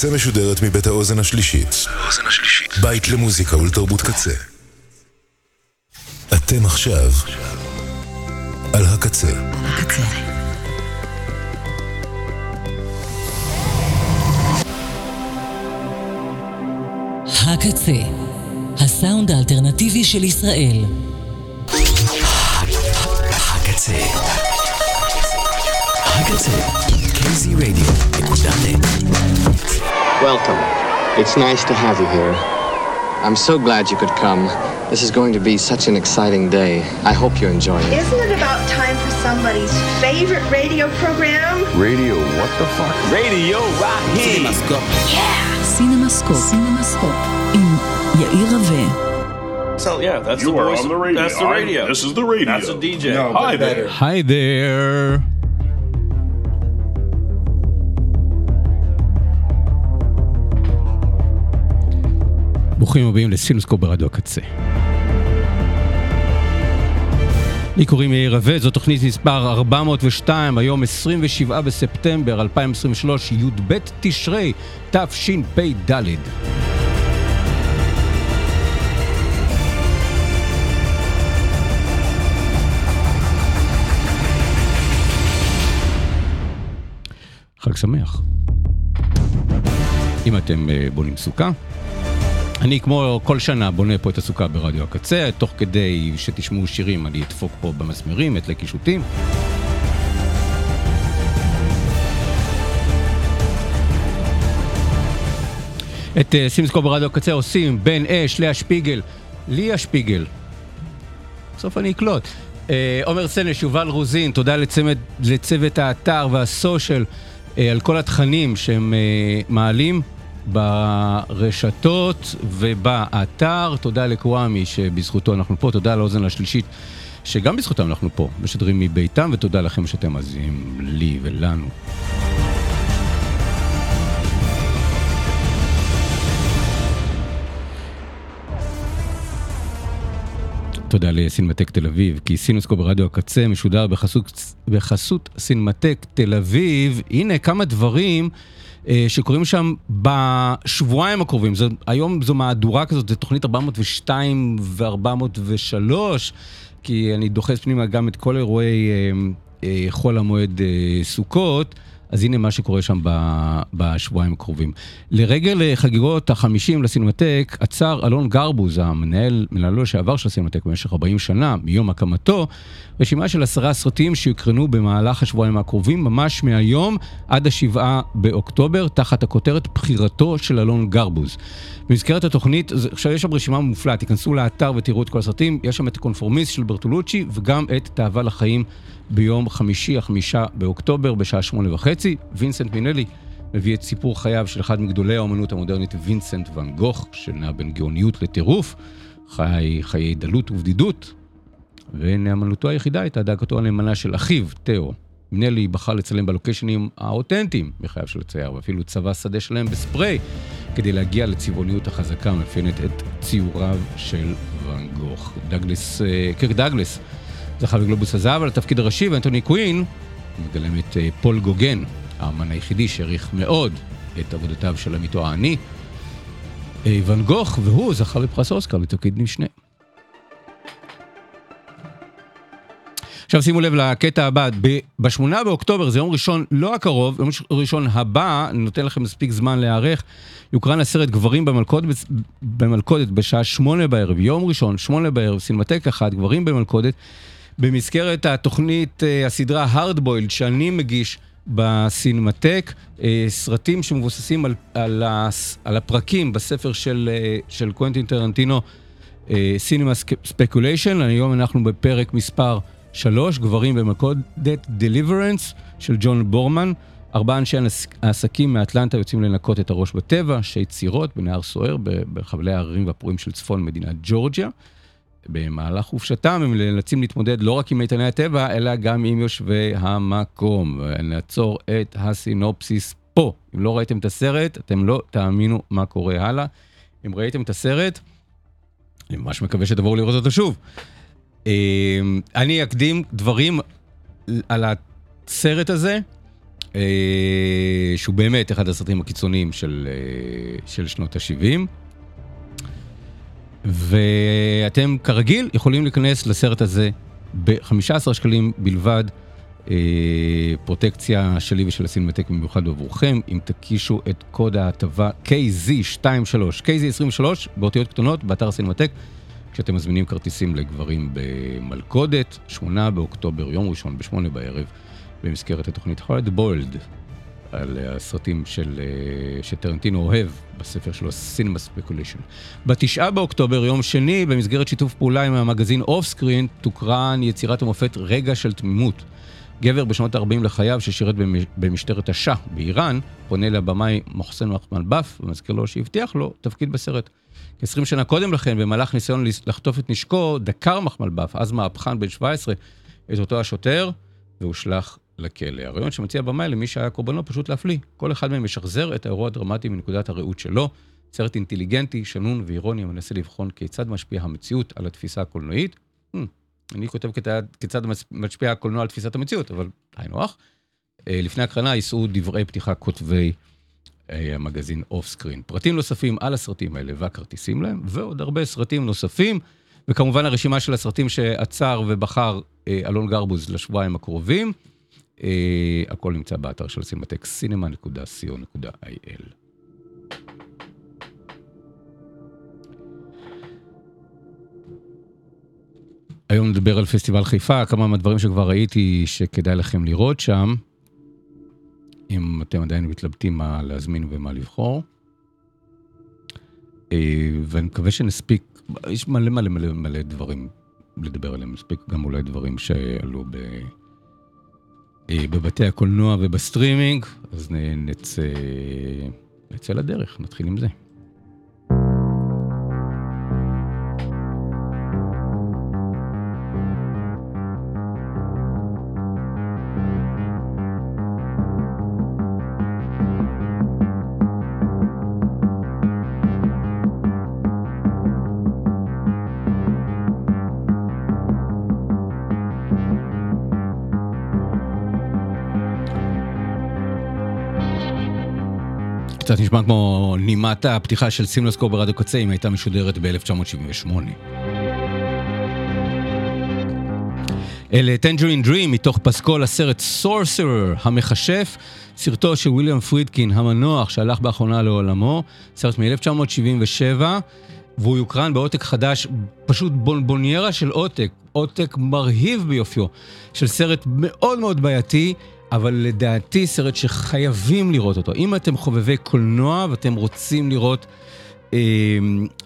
הקצה משודרת מבית האוזן השלישית. בית למוזיקה ולתרבות קצה. אתם עכשיו על הקצה. הקצה. הקצה, הסאונד האלטרנטיבי של ישראל. הקצה. הקצה. KZ Radio, Welcome. It's nice to have you here. I'm so glad you could come. This is going to be such an exciting day. I hope you enjoy it. Isn't it about time for somebody's favorite radio program? Radio, what the fuck? Radio Rocky. CinemaScope. Yeah. CinemaScope. CinemaScope. עם יאיר רווה. So yeah, that's You the are voice. on the radio. That's the I'm- radio. this is the radio. That's a DJ. No, Hi there. היי there. ברוכים הבאים לסינוסקופ ברדיו הקצה. לי קוראים יאיר רווה, זו תוכנית מספר 402, היום 27 בספטמבר 2023, י"ב תשרי, תשפ"ד. חג שמח. אם אתם אה, בונים סוכה. אני כמו כל שנה בונה פה את הסוכה ברדיו הקצה, תוך כדי שתשמעו שירים אני אדפוק פה במסמרים, את לקישוטים. את אה, סימסקו ברדיו הקצה עושים בן אש, לאה שפיגל, ליה שפיגל. בסוף אני אקלוט. אה, עומר סנש, יובל רוזין, תודה לצוות, לצוות האתר והסושיאל אה, על כל התכנים שהם מעלים ברשתות ובאתר. תודה לקוואמי שבזכותו אנחנו פה, תודה לאוזן השלישית שגם בזכותם אנחנו פה, משדרים מביתם, ותודה לכם שאתם מאזינים לי ולנו. תודה לסינמטק תל אביב, כי סינוסקו ברדיו הקצה משודר בחסות, בחסות סינמטק תל אביב. הנה כמה דברים שקורים שם בשבועיים הקרובים. זו, היום זו מהדורה כזאת, זו תוכנית 402 ו-403, כי אני דוחס פנימה גם את כל אירועי אה, אה, חול המועד אה, סוכות. אז הנה מה שקורה שם בשבועיים הקרובים. לרגל אה, חגיגות החמישים לסינמטק, עצר אלון גרבוז, המנהל, מנהלו לשעבר של הסינמטק במשך 40 שנה, מיום הקמתו, רשימה של עשרה סרטים שיוקרנו במהלך השבועיים הקרובים, ממש מהיום עד השבעה באוקטובר, תחת הכותרת בחירתו של אלון גרבוז. במסגרת התוכנית, עכשיו יש שם רשימה מופלאה, תיכנסו לאתר ותראו את כל הסרטים, יש שם את הקונפורמיסט של ברטולוצ'י וגם את תאווה לחיים ביום חמישי, החמישה באוקטובר, בשעה שמונה וחצי. וינסנט מינלי מביא את סיפור חייו של אחד מגדולי האומנות המודרנית, וינסנט ואן גוך, שנע בין גאוניות לטירוף, חי, חיי דלות ובדידות, ונחמתו היחידה הייתה דאגתו הנאמנה של אחיו, תאו. מינלי בחר לצלם בלוקיישנים האותנטיים בחייו של הצייר, ואפילו צבע שדה שלם בספריי, כדי להגיע לצבעוניות החזקה המאפיינת את ציוריו של ואן גוך. דגלס, אה, קירק דגלס זכה בגלובוס הזהב על התפקיד הראשי, ואנטוני קווין מגלם את אה, פול גוגן, האמן היחידי שהעריך מאוד את עבודותיו של עמיתו העני. אה, ואן גוך, והוא זכה בפרס אוסקר לתפקיד משנה. עכשיו שימו לב לקטע הבא, ב-8 באוקטובר, זה יום ראשון לא הקרוב, יום ראשון הבא, נותן לכם מספיק זמן להיערך, יוקרן הסרט גברים במלכודת, במלכודת בשעה שמונה בערב, יום ראשון, שמונה בערב, סינמטק אחת, גברים במלכודת, במסגרת התוכנית, אה, הסדרה Hardboiled, שאני מגיש בסינמטק, אה, סרטים שמבוססים על, על, על הפרקים בספר של, אה, של קוונטין טרנטינו, סינמה ספקוליישן, היום אנחנו בפרק מספר 3, גברים במלכודת Deliverance של ג'ון בורמן. ארבעה אנשי העסקים מאטלנטה יוצאים לנקות את הראש בטבע, שתי צירות בנהר סוער בחבלי ההררים והפורים של צפון מדינת ג'ורג'יה. במהלך חופשתם הם נאלצים להתמודד לא רק עם איתני הטבע, אלא גם עם יושבי המקום. נעצור את הסינופסיס פה. אם לא ראיתם את הסרט, אתם לא תאמינו מה קורה הלאה. אם ראיתם את הסרט, אני ממש מקווה שתבואו לראות אותו שוב. אה, אני אקדים דברים על הסרט הזה. אה, שהוא באמת אחד הסרטים הקיצוניים של, אה, של שנות ה-70. ואתם כרגיל יכולים להיכנס לסרט הזה ב-15 שקלים בלבד. אה, פרוטקציה שלי ושל הסינמטק במיוחד עבורכם, אם תקישו את קוד ההטבה KZ23, KZ23 באותיות קטנות באתר הסינמטק, כשאתם מזמינים כרטיסים לגברים במלכודת, 8 באוקטובר, יום ראשון, ב-8 בערב, במסגרת התוכנית hard boiled, על הסרטים של, אה, שטרנטינו אוהב בספר שלו, Cinema Speculation. בתשעה באוקטובר, יום שני, במסגרת שיתוף פעולה עם המגזין Off Screen, תוקרן יצירת המופת רגע של תמימות. גבר בשנות ה-40 לחייו ששירת במש- במשטרת השאח באיראן, פונה לבמאי מוחסן מחמל באף ומזכיר לו שהבטיח לו תפקיד בסרט. כ-20 שנה קודם לכן, במהלך ניסיון לחטוף את נשקו, דקר מחמל באף, אז מהפכן בן 17, את אותו השוטר, והושלך לכלא. הרעיון שמציע במאי למי שהיה קורבנו פשוט להפליא. כל אחד מהם משחזר את האירוע הדרמטי מנקודת הראות שלו. סרט אינטליגנטי, שנון ואירוני, המנסה לבחון כיצד משפיעה המציאות על התפיסה הקולנועית. Hmm, אני כותב כיצד, משפיע הקולנוע על תפיסת המציאות, אבל היינו הך. אה, לפני הקרנה יישאו דברי פתיחה כותבי אה, המגזין Off Screen. פרטים נוספים על הסרטים האלה והכרטיסים להם, ועוד הרבה סרטים נוספים, וכמובן הרשימה של הסרטים שאצר ובחר אה, אלון גרבוז לשבועיים הקרובים. אה, הכל נמצא באתר של סינמטק, cinema.co.il. היום נדבר על פסטיבל חיפה, כמה מהדברים שכבר ראיתי שכדאי לכם לראות שם, אם אתם עדיין מתלבטים מה להזמין ומה לבחור. אה, ואני מקווה שנספיק, יש מלא מלא מלא מלא דברים לדבר עליהם, נספיק גם אולי דברים שעלו ב... אה, בבתי הקולנוע ובסטרימינג, אז נצא, נצא לדרך, נתחיל עם זה. קצת נשמע כמו נימת הפתיחה של סינמסקופ ברדיו קצה אם הייתה משודרת ב-1978. אלה טנג'רין דרים מתוך פסקול הסרט Sorcerer המכשף, סרטו של וויליאם פרידקין המנוח שהלך באחרונה לעולמו, סרט מ-1977, והוא יוקרן בעותק חדש, פשוט בונבוניירה של עותק, עותק מרהיב ביופיו, של סרט מאוד מאוד בעייתי, אבל לדעתי סרט שחייבים לראות אותו. אם אתם חובבי קולנוע ואתם רוצים לראות אה,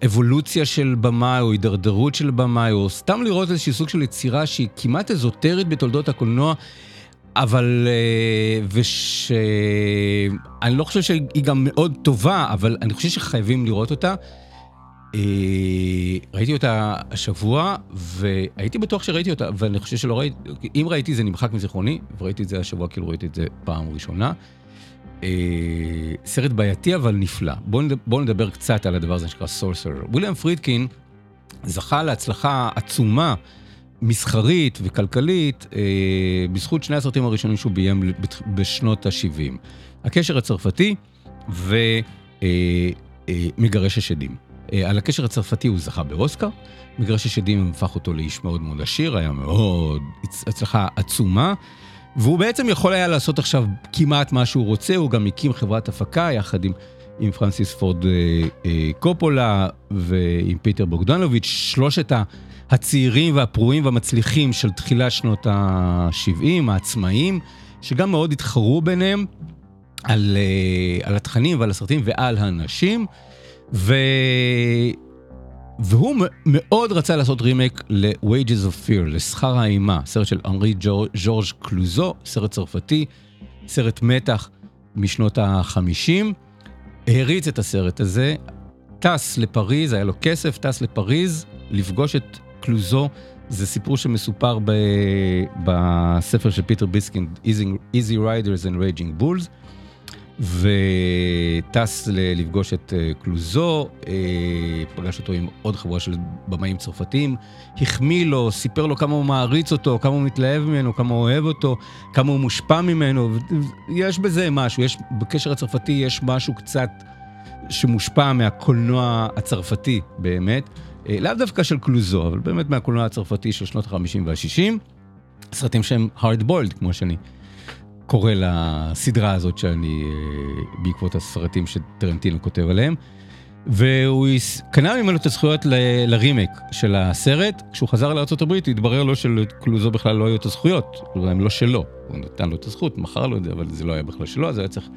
אבולוציה של במאי או הידרדרות של במאי, או סתם לראות איזשהו סוג של יצירה שהיא כמעט אזוטרית בתולדות הקולנוע, אבל... אה, וש... אני לא חושב שהיא גם מאוד טובה, אבל אני חושב שחייבים לראות אותה. אה, ראיתי אותה השבוע, והייתי בטוח שראיתי אותה, אבל אני חושב שלא ראיתי, אם ראיתי זה נמחק מזיכרוני, וראיתי את זה השבוע כאילו ראיתי את זה פעם ראשונה. אה, סרט בעייתי אבל נפלא. בואו בוא נדבר קצת על הדבר הזה שנקרא סורסר. וויליאם פרידקין זכה להצלחה עצומה, מסחרית וכלכלית, אה, בזכות שני הסרטים הראשונים שהוא ביים בשנות ה-70. הקשר הצרפתי ומגרש השדים. אה, על הקשר הצרפתי הוא זכה באוסקר, מגרש השדים הפך אותו לאיש מאוד מאוד עשיר, היה מאוד הצ- הצלחה עצומה. והוא בעצם יכול היה לעשות עכשיו כמעט מה שהוא רוצה, הוא גם הקים חברת הפקה יחד עם, עם פרנסיס פורד אה, אה, קופולה ועם פיטר בוגדנוביץ', שלושת הצעירים והפרועים והמצליחים של תחילת שנות ה-70, העצמאיים, שגם מאוד התחרו ביניהם על, אה, על התכנים ועל הסרטים ועל הנשים. ו... והוא מאוד רצה לעשות רימייק ל-Wages of Fear, לשכר האימה, סרט של אנרי ז'ור- ז'ורג' קלוזו, סרט צרפתי, סרט מתח משנות ה-50. הריץ את הסרט הזה, טס לפריז, היה לו כסף, טס לפריז, לפגוש את קלוזו. זה סיפור שמסופר ב... בספר של פיטר ביסקינד, Easy Riders and Raging Bulls. וטס לפגוש את אה, קלוזו, אה, פגש אותו עם עוד חבורה של במאים צרפתים, החמיא לו, סיפר לו כמה הוא מעריץ אותו, כמה הוא מתלהב ממנו, כמה הוא אוהב אותו, כמה הוא מושפע ממנו, יש בזה משהו, יש, בקשר הצרפתי יש משהו קצת שמושפע מהקולנוע הצרפתי באמת, אה, לאו דווקא של קלוזו, אבל באמת מהקולנוע הצרפתי של שנות ה-50 וה-60, סרטים שהם hard boiled, כמו שאני קורא לסדרה הזאת שאני, אה, בעקבות הסרטים שטרנטינו כותב עליהם. והוא קנה ממנו את הזכויות ל- לרימק של הסרט. כשהוא חזר לארה"ב התברר לו שלקלוזו בכלל לא היו את הזכויות, הם לא שלו. הוא נתן לו את הזכות, מכר לו את זה, אבל זה לא היה בכלל שלו, אז היה צריך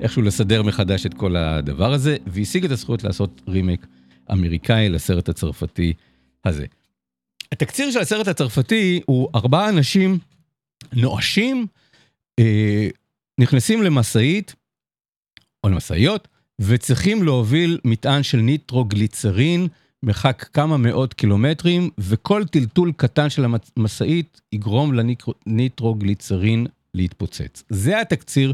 איכשהו לסדר מחדש את כל הדבר הזה, והשיג את הזכויות לעשות רימק אמריקאי לסרט הצרפתי הזה. התקציר של הסרט הצרפתי הוא ארבעה אנשים נואשים, נכנסים למשאית, או למשאיות, וצריכים להוביל מטען של ניטרוגליצרין, מרחק כמה מאות קילומטרים, וכל טלטול קטן של המשאית יגרום לניטרוגליצרין להתפוצץ. זה התקציר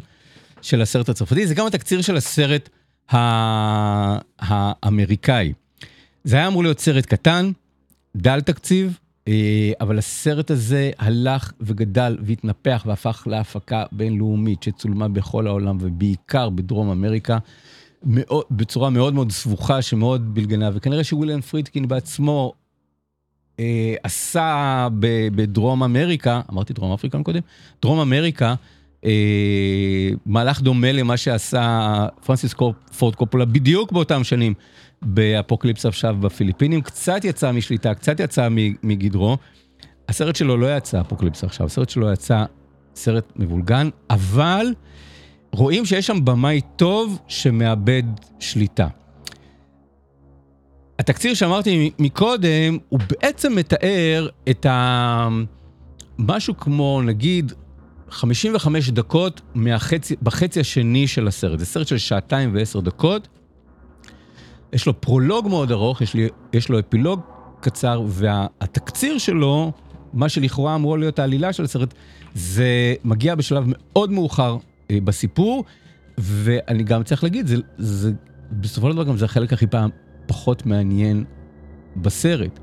של הסרט הצרפתי, זה גם התקציר של הסרט ה- האמריקאי. זה היה אמור להיות סרט קטן, דל תקציב, אה, אבל הסרט הזה הלך וגדל והתנפח והפך להפקה בינלאומית שצולמה בכל העולם ובעיקר בדרום אמריקה, מאוד, בצורה מאוד מאוד סבוכה שמאוד בלגנה, וכנראה שוויליאם פרידקין בעצמו אה, עשה ב, בדרום אמריקה, אמרתי דרום אפריקה קודם? דרום אמריקה, אה, מהלך דומה למה שעשה פרנסיס פורד קופולה בדיוק באותם שנים באפוקליפס עכשיו בפיליפינים, קצת יצא משליטה, קצת יצא מגדרו. הסרט שלו לא יצא אפוקליפס עכשיו, הסרט שלו יצא סרט מבולגן, אבל רואים שיש שם במאי טוב שמאבד שליטה. התקציר שאמרתי מקודם, הוא בעצם מתאר את ה... משהו כמו נגיד 55 דקות מהחצי, בחצי השני של הסרט. זה סרט של שעתיים ועשר דקות. יש לו פרולוג מאוד ארוך, יש, לי, יש לו אפילוג קצר, והתקציר שלו, מה שלכאורה אמור להיות העלילה של הסרט, זה מגיע בשלב מאוד מאוחר אה, בסיפור, ואני גם צריך להגיד, זה, זה, בסופו של דבר גם זה החלק הכי פעם פחות מעניין בסרט.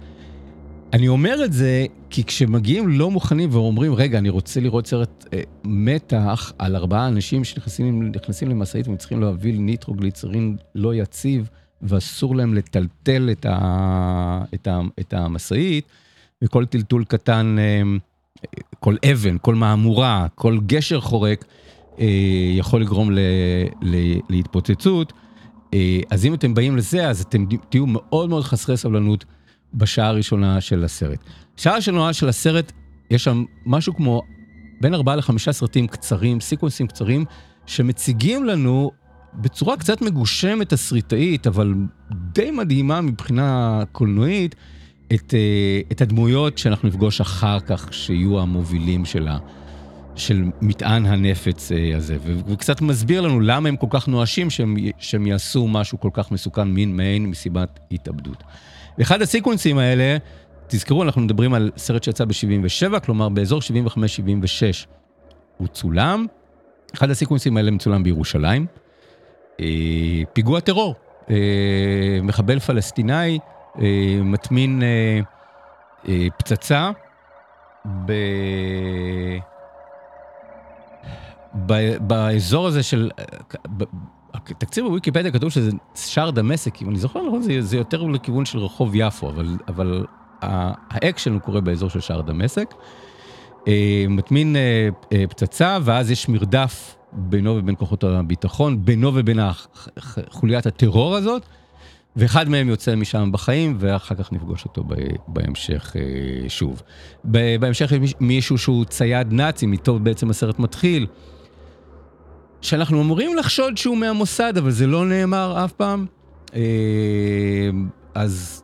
אני אומר את זה כי כשמגיעים לא מוכנים ואומרים, רגע, אני רוצה לראות סרט אה, מתח על ארבעה אנשים שנכנסים נכנסים למשאית והם צריכים להוביל ניטרוגליצרין לא יציב, ואסור להם לטלטל את, ה, את, ה, את המשאית, וכל טלטול קטן, אה, כל אבן, כל מהמורה, כל גשר חורק, אה, יכול לגרום ל, ל, להתפוצצות. אה, אז אם אתם באים לזה, אז אתם תהיו מאוד מאוד חסרי סבלנות בשעה הראשונה של הסרט. בשעה הראשונה של הסרט, יש שם משהו כמו בין ארבעה לחמישה סרטים קצרים, סיקוונסים קצרים, שמציגים לנו בצורה קצת מגושמת תסריטאית, אבל די מדהימה מבחינה קולנועית, את, אה, את הדמויות שאנחנו נפגוש אחר כך, שיהיו המובילים שלה. של מטען הנפץ אה, הזה, וקצת מסביר לנו למה הם כל כך נואשים שהם, שהם יעשו משהו כל כך מסוכן מין מעין מסיבת התאבדות. ואחד הסיקוונסים האלה, תזכרו, אנחנו מדברים על סרט שיצא ב-77, כלומר באזור 75-76 הוא צולם. אחד הסיקוונסים האלה מצולם בירושלים. פיגוע טרור, אה, מחבל פלסטיני אה, מטמין אה, פצצה ב... ב- באזור הזה של... תקציר בוויקיפדיה כתוב שזה שער דמשק, אם אני זוכר נכון, זה, יותר לכיוון של רחוב יפו, אבל, אבל האקשן הוא קורה באזור של שער דמשק. מטמין פצצה, ואז יש מרדף בינו ובין כוחות הביטחון, בינו ובין חוליית הטרור הזאת, ואחד מהם יוצא משם בחיים, ואחר כך נפגוש אותו בהמשך אה, שוב. בהמשך יש מיש- מישהו שהוא צייד נאצי, איתו בעצם הסרט מתחיל. שאנחנו אמורים לחשוד שהוא מהמוסד, אבל זה לא נאמר אף פעם. אה, אז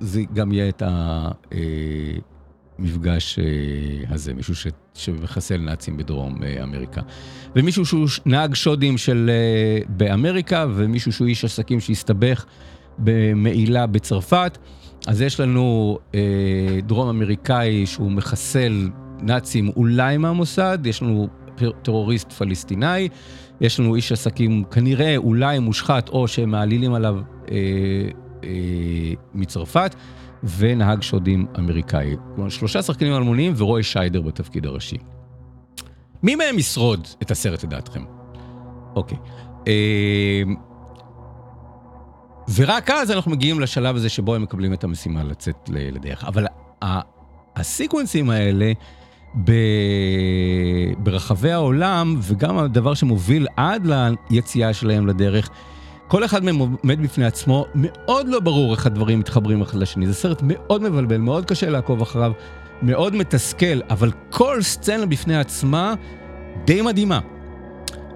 זה גם יהיה את המפגש אה, הזה, מישהו ש- שמחסל נאצים בדרום אה, אמריקה. ומישהו שהוא נהג שודים של אה, באמריקה, ומישהו שהוא איש עסקים שהסתבך במעילה בצרפת. אז יש לנו אה, דרום אמריקאי שהוא מחסל נאצים אולי מהמוסד, יש לנו טרוריסט פלסטיני, יש לנו איש עסקים כנראה אולי מושחת או שמעלילים עליו אה, אה, מצרפת, ונהג שודים אמריקאי. כלומר, שלושה שחקנים אלמוניים ורוי שיידר בתפקיד הראשי. מי מהם ישרוד את הסרט לדעתכם? אוקיי. אה, ורק אז אנחנו מגיעים לשלב הזה שבו הם מקבלים את המשימה לצאת לדרך. אבל הסיקוונסים האלה ב... ברחבי העולם, וגם הדבר שמוביל עד ליציאה שלהם לדרך, כל אחד מהם עומד בפני עצמו, מאוד לא ברור איך הדברים מתחברים אחד לשני. זה סרט מאוד מבלבל, מאוד קשה לעקוב אחריו, מאוד מתסכל, אבל כל סצנה בפני עצמה די מדהימה.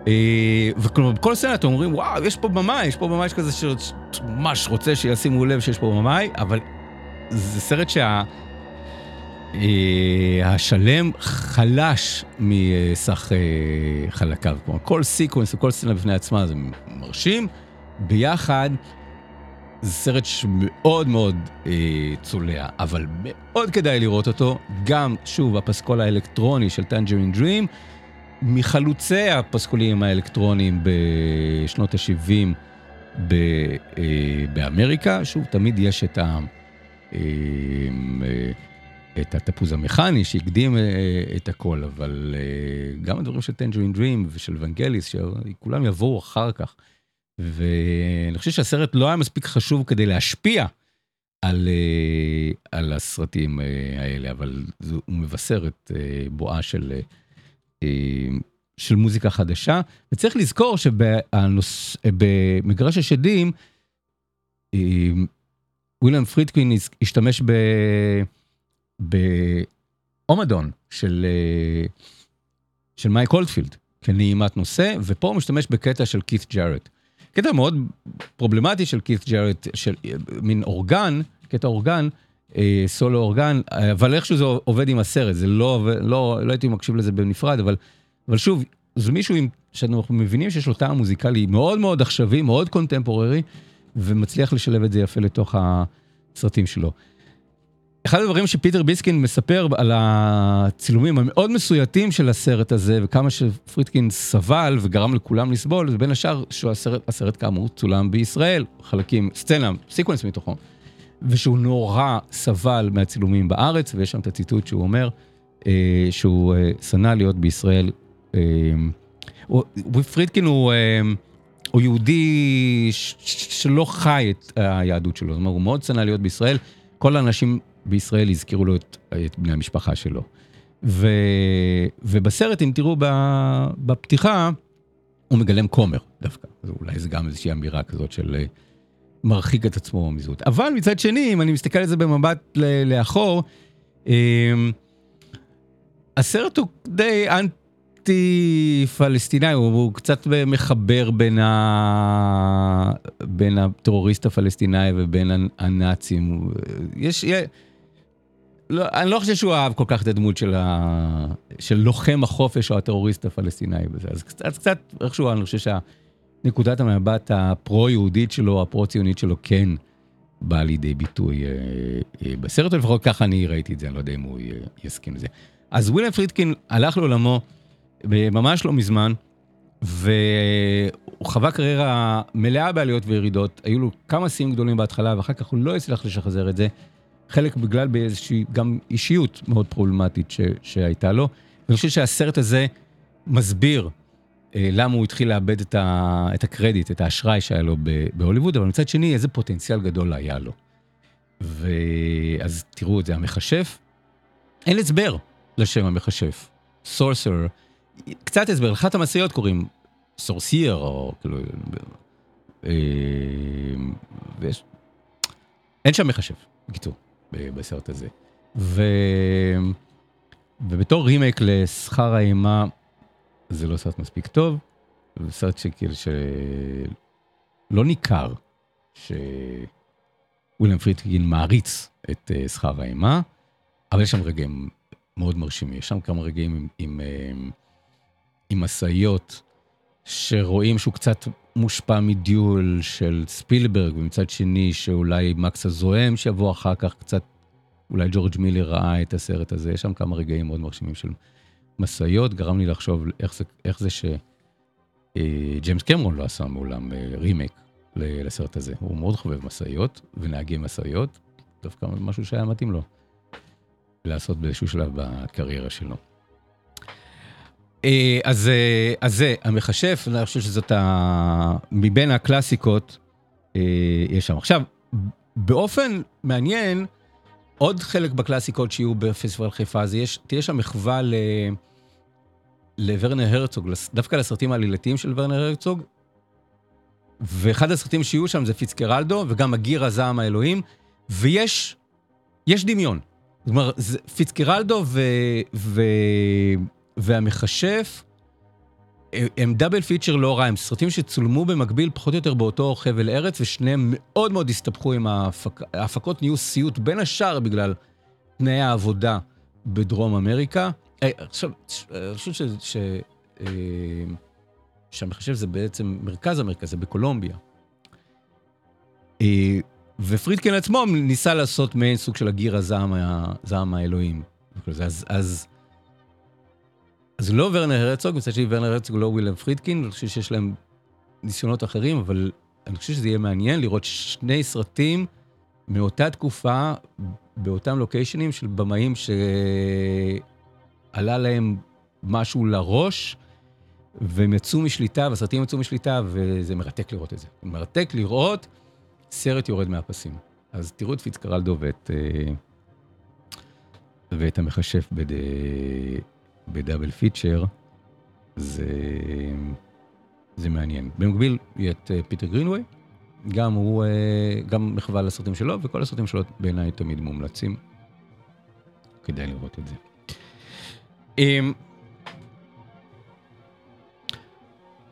אה, וכלומר, בכל סצנה אתם אומרים, וואו, יש פה במאי, יש פה במאי כזה שממש רוצה שישימו לב שיש פה במאי, אבל זה סרט שה... אה, השלם חלש מסך אה, חלקיו. כל סיקוונס וכל סצנה בפני עצמה זה מרשים. ביחד, זה סרט שמאוד מאוד אה, צולע, אבל מאוד כדאי לראות אותו. גם, שוב, הפסקול האלקטרוני של טנג'רין דרים, מחלוצי הפסקולים האלקטרוניים בשנות ה-70 ב, אה, באמריקה. שוב, תמיד יש את ה... אה, אה, את התפוז המכני שהקדים אה, את הכל, אבל אה, גם הדברים של טנג'רין דרים ושל ונגליס, שכולם יבואו אחר כך. ואני חושב שהסרט לא היה מספיק חשוב כדי להשפיע על, אה, על הסרטים האלה, אבל הוא מבשר את בואה של, של מוזיקה חדשה. וצריך לזכור שבמגרש השדים, וויליאם פרידקין השתמש ב... באומדון של, אה, של מייק הולדפילד כנעימת נושא, ופה הוא משתמש בקטע של כית ג'ארט. קטע מאוד פרובלמטי של קית' ג'ארט, של אה, מין אורגן, קטע אורגן, אה, סולו אורגן, אבל איכשהו זה עובד עם הסרט, זה לא, לא, לא הייתי מקשיב לזה בנפרד, אבל, אבל שוב, זה מישהו עם, שאנחנו מבינים שיש לו טעם מוזיקלי מאוד מאוד עכשווי, מאוד contemporary, ומצליח לשלב את זה יפה לתוך הסרטים שלו. אחד הדברים שפיטר ביסקינד מספר על הצילומים המאוד מסויטים של הסרט הזה, וכמה שפרידקין סבל וגרם לכולם לסבול, זה בין השאר שהסרט, הסרט כאמור צולם בישראל, חלקים, סצנה, סיקוונס מתוכו, ושהוא נורא סבל מהצילומים בארץ, ויש שם את הציטוט שהוא אומר, אה, שהוא אה, שנא להיות בישראל. אה, פרידקין הוא... אה, הוא יהודי שלא חי את היהדות שלו, זאת אומרת, הוא מאוד שנא להיות בישראל. כל האנשים בישראל הזכירו לו את, את בני המשפחה שלו. ו, ובסרט, אם תראו בפתיחה, הוא מגלם כומר דווקא. אז אולי זה גם איזושהי אמירה כזאת של אה, מרחיק את עצמו מזהות. אבל מצד שני, אם אני מסתכל על זה במבט לאחור, אמ, הסרט הוא די אנטי-פלסטיני, הוא, הוא קצת מחבר בין, ה... בין הטרוריסט הפלסטיני ובין הנאצים. יש... לא, אני לא חושב שהוא אהב כל כך את הדמות של, ה... של לוחם החופש או הטרוריסט הפלסטיני בזה. אז קצת, קצת איכשהו אני חושב שנקודת המבט הפרו-יהודית שלו, הפרו-ציונית שלו, כן באה לידי ביטוי אה, אה, בסרט, לפחות ככה אני ראיתי את זה, אני לא יודע אם הוא יסכים לזה. אז וויליאם פרידקין הלך לעולמו ממש לא מזמן, והוא חווה קריירה מלאה בעליות וירידות, היו לו כמה שיאים גדולים בהתחלה, ואחר כך הוא לא הצליח לשחזר את זה. חלק בגלל באיזושהי גם אישיות מאוד פרובלמטית ש, שהייתה לו. אני חושב שהסרט הזה מסביר אה, למה הוא התחיל לאבד את, ה, את הקרדיט, את האשראי שהיה לו בהוליווד, אבל מצד שני, איזה פוטנציאל גדול היה לו. ואז תראו את זה, המכשף, אין הסבר לשם המכשף. Sorcerer, קצת הסבר, לאחת המשאיות קוראים Sorcerer, או כאילו... אה, ויש... אין שם מכשף, בקיצור. בסרט הזה. ו... ובתור רימייק לשכר האימה, זה לא סרט מספיק טוב, זה סרט שכאילו שלא ניכר שוויליאם פרידקין מעריץ את uh, שכר האימה, אבל יש שם רגעים מאוד מרשימים, יש שם כמה רגעים עם, עם, עם, עם משאיות שרואים שהוא קצת מושפע מ-Duel של ספילברג, ומצד שני שאולי מקס הזועם שיבוא אחר כך קצת, אולי ג'ורג' מילי ראה את הסרט הזה, יש שם כמה רגעים מאוד מרשימים של משאיות גרם לי לחשוב איך זה, איך זה שג'יימס קמרון לא עשה מעולם אה, רימייק לסרט הזה. הוא מאוד חובב משאיות ונהגי משאיות, דווקא משהו שהיה מתאים לו לעשות באיזשהו שלב בקריירה שלו. אה, אז, אה, אז זה, המכשף, אני חושב שזאת ה... מבין הקלאסיקות, אה, יש שם. עכשיו, באופן מעניין, עוד חלק בקלאסיקות שיהיו בפסטיבל חיפה, זה יש, תהיה שם מחווה ל... לוורנר הרצוג, דווקא לסרטים העלילתיים של ורנר הרצוג, ואחד הסרטים שיהיו שם זה פיצקרלדו, וגם הגיר הזעם האלוהים, ויש יש דמיון. זאת אומרת, פיצקרלדו ו, ו, והמכשף אה, הם דאבל פיצ'ר לא רע, הם סרטים שצולמו במקביל פחות או יותר באותו חבל ארץ, ושניהם מאוד מאוד הסתבכו עם ההפק... ההפקות נהיו סיוט, בין השאר בגלל תנאי העבודה בדרום אמריקה. אה, עכשיו, אני חושב ש... ש... אה, שהמחשב זה בעצם מרכז אמריקה, זה בקולומביה. אה, ופרידקין עצמו ניסה לעשות מעין סוג של הגיר הזעם, ה- זעם האלוהים. אז, אז, אז לא ורנר הרצוג, מצד שני ורנר הרצוג לא ווילם פרידקין, אני חושב שיש להם ניסיונות אחרים, אבל אני חושב שזה יהיה מעניין לראות שני סרטים מאותה תקופה, באותם לוקיישנים של במאים שעלה להם משהו לראש, והם יצאו משליטה, והסרטים יצאו משליטה, וזה מרתק לראות את זה. מרתק לראות סרט יורד מהפסים. אז תראו את פיצקרלדו ואת, אה, ואת המכשף בד, ב-double feature, זה, זה מעניין. במקביל, יהיה את אה, פיטר גרינווי, גם הוא, אה, גם מחווה לסרטים שלו, וכל הסרטים שלו בעיניי תמיד מומלצים. כדאי לראות את זה. אמ,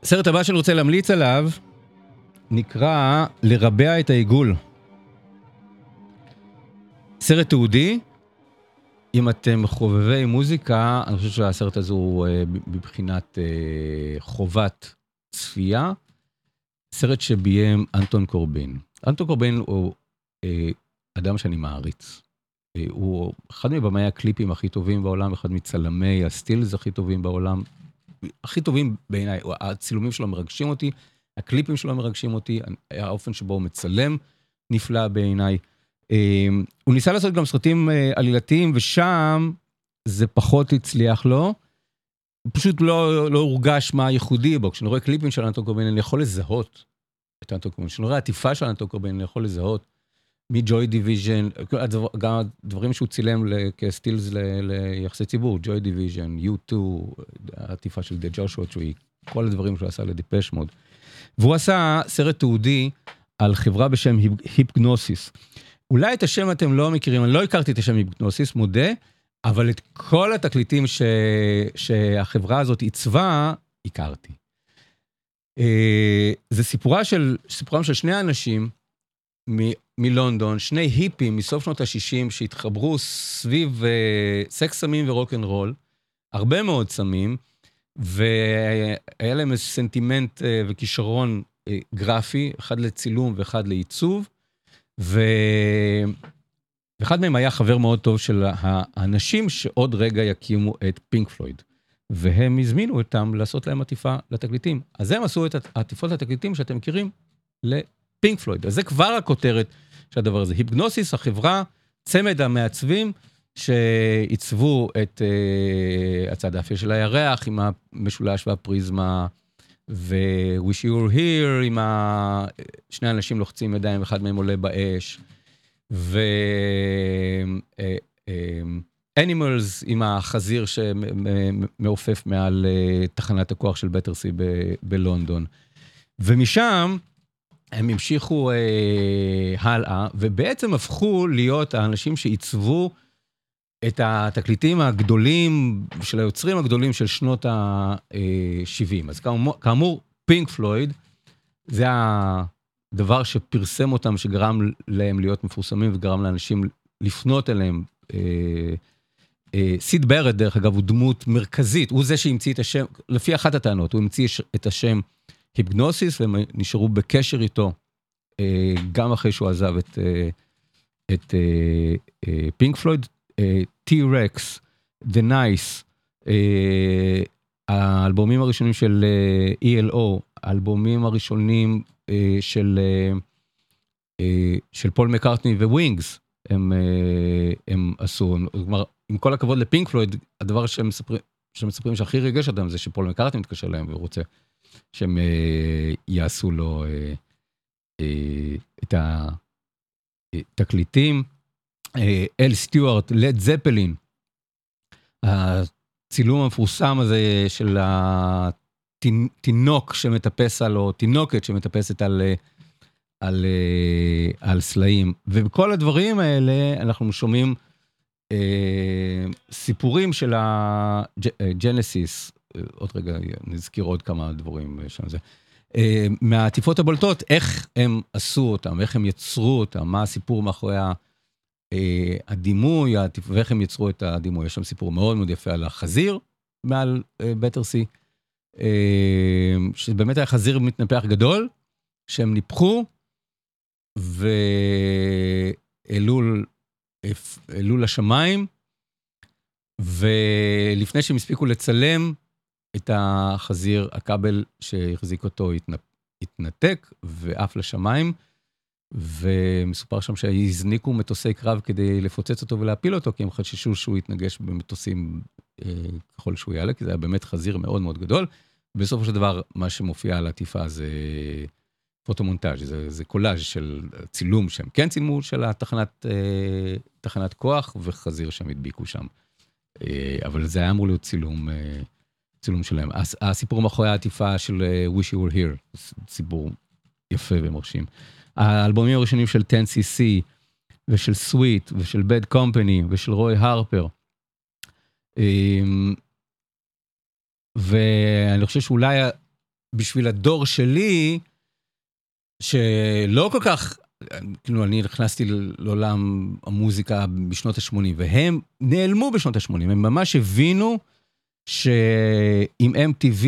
הסרט הבא שאני רוצה להמליץ עליו נקרא לרבע את העיגול. סרט תיעודי, אם אתם חובבי מוזיקה, אני חושב שהסרט הזה הוא אה, מבחינת אה, חובת צפייה. סרט שביים אנטון קורבין. אנטון קורבין הוא אה, אדם שאני מעריץ. הוא אחד מבמאי הקליפים הכי טובים בעולם, אחד מצלמי הסטילס הכי טובים בעולם. הכי טובים בעיניי, הצילומים שלו מרגשים אותי, הקליפים שלו מרגשים אותי, האופן שבו הוא מצלם נפלא בעיניי. אה, הוא ניסה לעשות גם סרטים אה, עלילתיים, ושם זה פחות הצליח לו. פשוט לא, לא הורגש מה הייחודי בו. כשאני רואה קליפים של אנטון קורבין, אני יכול לזהות את אנטון קורבין. כשאני רואה עטיפה של אנטון קורבין, אני יכול לזהות מג'וי דיוויז'ן, גם הדברים שהוא צילם כסטילס ליחסי ציבור, ג'וי דיוויז'ן, U2, העטיפה של The Joshua Tree, כל הדברים שהוא עשה לדיפש מוד. והוא עשה סרט תיעודי על חברה בשם היפ- היפגנוסיס. אולי את השם אתם לא מכירים, אני לא הכרתי את השם היפגנוסיס, מודה, אבל את כל התקליטים ש... שהחברה הזאת עיצבה, הכרתי. אה, זה סיפורה של, סיפורם של שני אנשים מ... מלונדון, שני היפים מסוף שנות ה-60 שהתחברו סביב אה, סקס סמים ורוקנרול, הרבה מאוד סמים, והיה להם איזה סנטימנט אה, וכישרון אה, גרפי, אחד לצילום ואחד לעיצוב. ואחד מהם היה חבר מאוד טוב של האנשים שעוד רגע יקימו את פינק פלויד. והם הזמינו אותם לעשות להם עטיפה לתקליטים. אז הם עשו את העטיפות לתקליטים שאתם מכירים לפינק פלויד. אז זה כבר הכותרת של הדבר הזה. היפגנוסיס, החברה, צמד המעצבים שעיצבו את uh, הצד האפל של הירח עם המשולש והפריזמה, ו-Wish You Were Here עם. שני אנשים לוחצים ידיים, אחד מהם עולה באש. ו... אנימלס עם החזיר שמעופף מעל אה, תחנת הכוח של בטרסי בלונדון. ומשם הם המשיכו אה, הלאה, ובעצם הפכו להיות האנשים שעיצבו את התקליטים הגדולים של היוצרים הגדולים של שנות ה-70. אז כאמור, כאמור פינק פלויד, זה הדבר שפרסם אותם, שגרם להם להיות מפורסמים וגרם לאנשים לפנות אליהם. אה, אה, סיד ברט, דרך אגב, הוא דמות מרכזית, הוא זה שהמציא את השם, לפי אחת הטענות, הוא המציא את השם היפגנוסיס, והם נשארו בקשר איתו אה, גם אחרי שהוא עזב את, אה, את אה, אה, פינק פלויד. טי-רקס, The Nice, אה, האלבומים הראשונים של אה, ELO, האלבומים הראשונים אה, של, אה, אה, של פול מקארטני ווינגס, הם, אה, הם עשו, כלומר, עם כל הכבוד לפינק פלויד, הדבר שהם מספרים, שהם מספרים שהכי ריגש אותם זה שפול מקארטני מתקשר להם ורוצה שהם אה, יעשו לו אה, אה, את התקליטים. אה, אל סטיוארט, לד זפלין, הצילום המפורסם הזה של התינוק שמטפס על, או תינוקת שמטפסת על, אה, על, אה, על סלעים. ובכל הדברים האלה אנחנו שומעים אה, סיפורים של הג'נסיס, עוד רגע נזכיר עוד כמה דברים שם זה. אה, מהעטיפות הבולטות, איך הם עשו אותם, איך הם יצרו אותם, מה הסיפור מאחורי ה... אה, הדימוי, ואיך הם יצרו את הדימוי. יש שם סיפור מאוד מאוד יפה על החזיר מעל בטרסי, אה, שבאמת היה חזיר מתנפח גדול, שהם ניפחו, והעלו לשמיים, ולפני שהם הספיקו לצלם את החזיר, הכבל שהחזיק אותו התנתק ועף לשמיים. ומסופר שם שהזניקו מטוסי קרב כדי לפוצץ אותו ולהפיל אותו, כי הם חששו שהוא יתנגש במטוסים אה, ככל שהוא יעלה, כי זה היה באמת חזיר מאוד מאוד גדול. בסופו של דבר, מה שמופיע על העטיפה זה פוטומונטאז', זה, זה קולאז' של צילום שהם כן צילמו של התחנת אה, תחנת כוח, וחזיר שהם הדביקו שם. אה, אבל זה היה אמור להיות צילום, אה, צילום שלהם. הסיפור מאחורי העטיפה של אה, Wish You Were Here, סיפור יפה ומרשים. האלבומים הראשונים של 10cc ושל סוויט ושל בד קומפני ושל רוי הרפר. אמ, ואני חושב שאולי בשביל הדור שלי, שלא כל כך, כאילו אני נכנסתי לעולם המוזיקה בשנות ה-80 והם נעלמו בשנות ה-80, הם ממש הבינו שעם MTV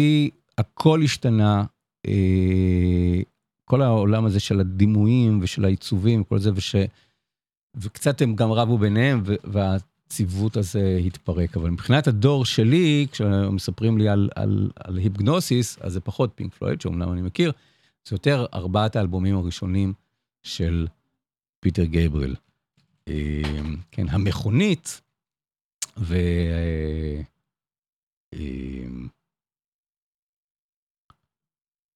הכל השתנה, אה, כל העולם הזה של הדימויים ושל העיצובים, כל זה, וש... וקצת הם גם רבו ביניהם, והציוות הזה התפרק. אבל מבחינת הדור שלי, כשמספרים לי על, על, על היפגנוסיס, אז זה פחות פינק פלויד, שאומנם אני מכיר, זה יותר ארבעת האלבומים הראשונים של פיטר גבריאל. אה, כן, המכונית, ו...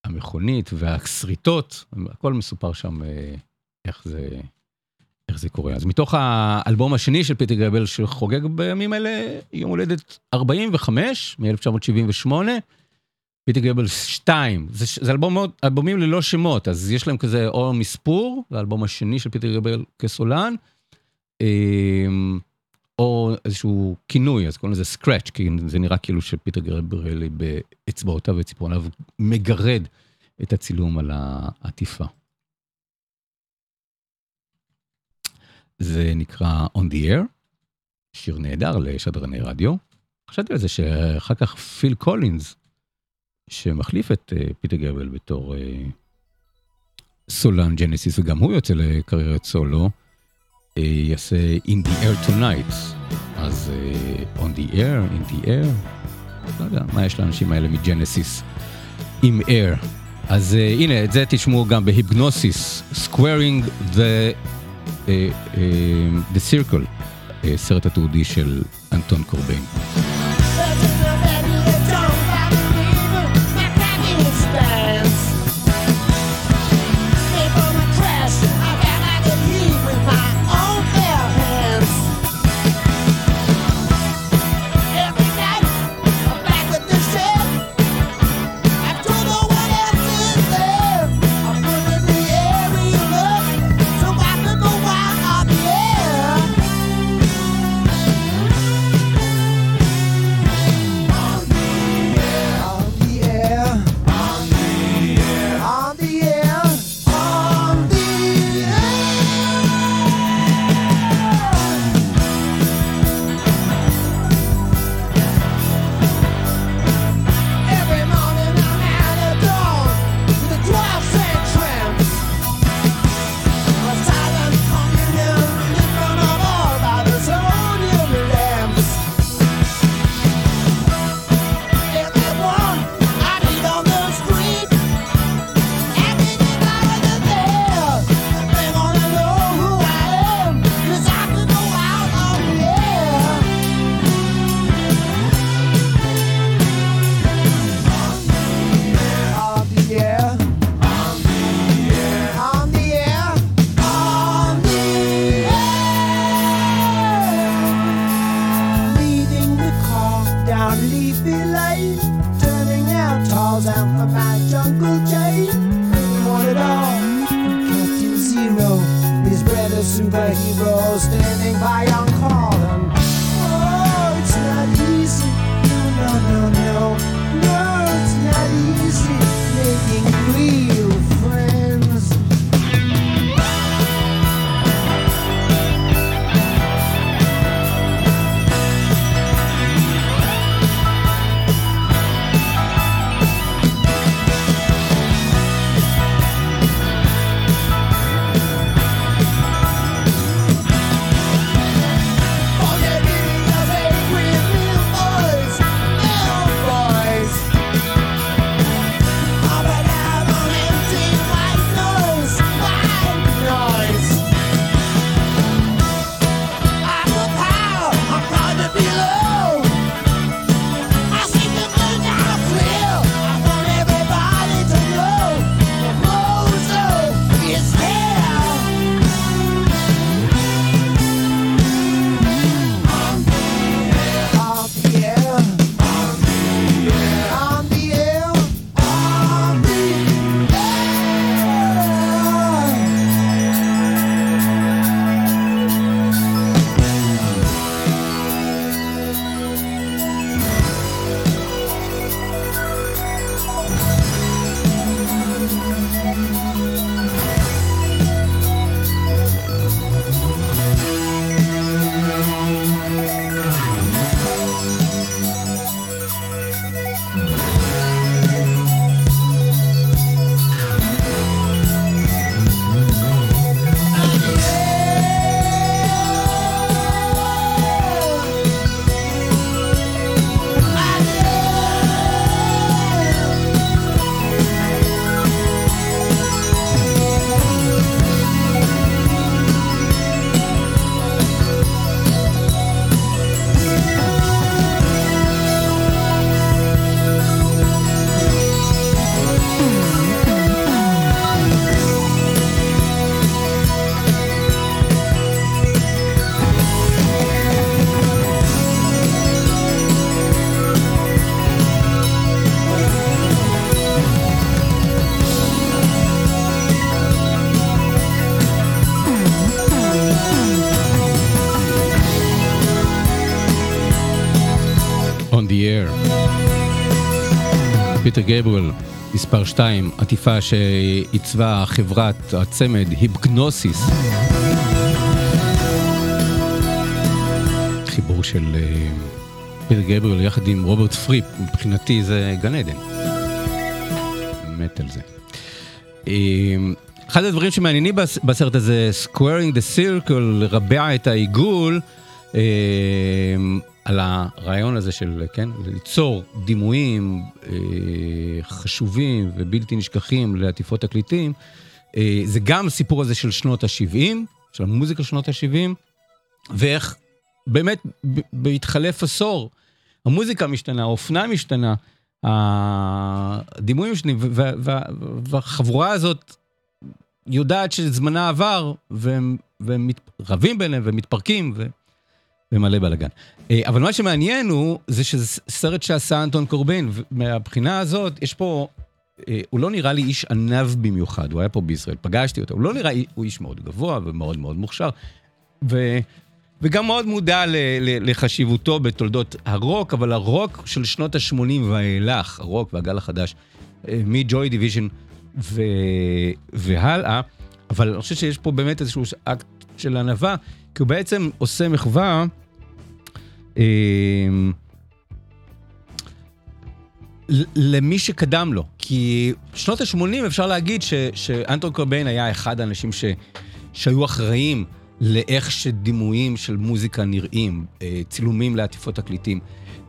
אה, אה, המכונית והשריטות, הכל מסופר שם אה, איך זה, איך זה קורה. אז מתוך האלבום השני של פיטר גבריאל שחוגג בימים אלה יום הולדת 45 מ-1978, פיטר גבריאל 2, זה, זה אלבום אלבומים ללא שמות, אז יש להם כזה או מספור, זה האלבום השני של פיטר גבריאל כסולן, אמ, או איזשהו כינוי, אז קוראים לזה Scratch, כי זה נראה כאילו שפיטר גבריאל באצבעותיו וציפורניו מגרד את הצילום על העטיפה. זה נקרא On the Air, שיר נהדר לשדרני רדיו. חשבתי על זה שאחר כך פיל קולינס, שמחליף את אה, פיטר גבריאל בתור אה, סולן ג'נסיס, וגם הוא יוצא לקריירת סולו, אה, יעשה In the Air Tonight, אז אה, On the Air, In the Air, לא יודע, מה יש לאנשים האלה מג'נסיס עם Air. אז אה, הנה, את זה תשמעו גם בהיפגנוסיס, Squaring the, אה, אה, the Circle, uh, סרט התיעודי של אנטון קורביין. פיטר גבריאל, מספר 2, עטיפה שעיצבה חברת הצמד היפגנוסיס. חיבור של אה, פיטר גבריאל יחד עם רוברט פריפ, מבחינתי זה גן עדן. מת על זה. אה, אחד הדברים שמעניינים בס- בסרט הזה, squaring the circle, לרבע את העיגול, אה, על הרעיון הזה של, כן, ליצור דימויים אה, חשובים ובלתי נשכחים לעטיפות תקליטים, אה, זה גם הסיפור הזה של שנות ה-70, של המוזיקה שנות ה-70, ואיך באמת בהתחלף עשור, המוזיקה משתנה, האופנה משתנה, הדימויים ו- והחבורה הזאת יודעת שזמנה עבר, והם, והם מת- רבים ביניהם ומתפרקים, ו... ומלא בלאגן. אה, אבל מה שמעניין הוא, זה שזה סרט שעשה אנטון קורבין, ומהבחינה הזאת, יש פה, אה, הוא לא נראה לי איש עניו במיוחד, הוא היה פה בישראל, פגשתי אותו, הוא לא נראה, הוא איש מאוד גבוה ומאוד מאוד מוכשר, ו... וגם מאוד מודע ל, ל, לחשיבותו בתולדות הרוק, אבל הרוק של שנות ה-80 ואילך, הרוק והגל החדש, אה, מג'וי דיוויז'ן. והלאה, אבל אני חושב שיש פה באמת איזשהו אקט של ענווה, כי הוא בעצם עושה מחווה למי שקדם לו. כי שנות ה-80 אפשר להגיד ש, שאנטון קורביין היה אחד האנשים ש, שהיו אחראים לאיך שדימויים של מוזיקה נראים, אה, צילומים לעטיפות תקליטים.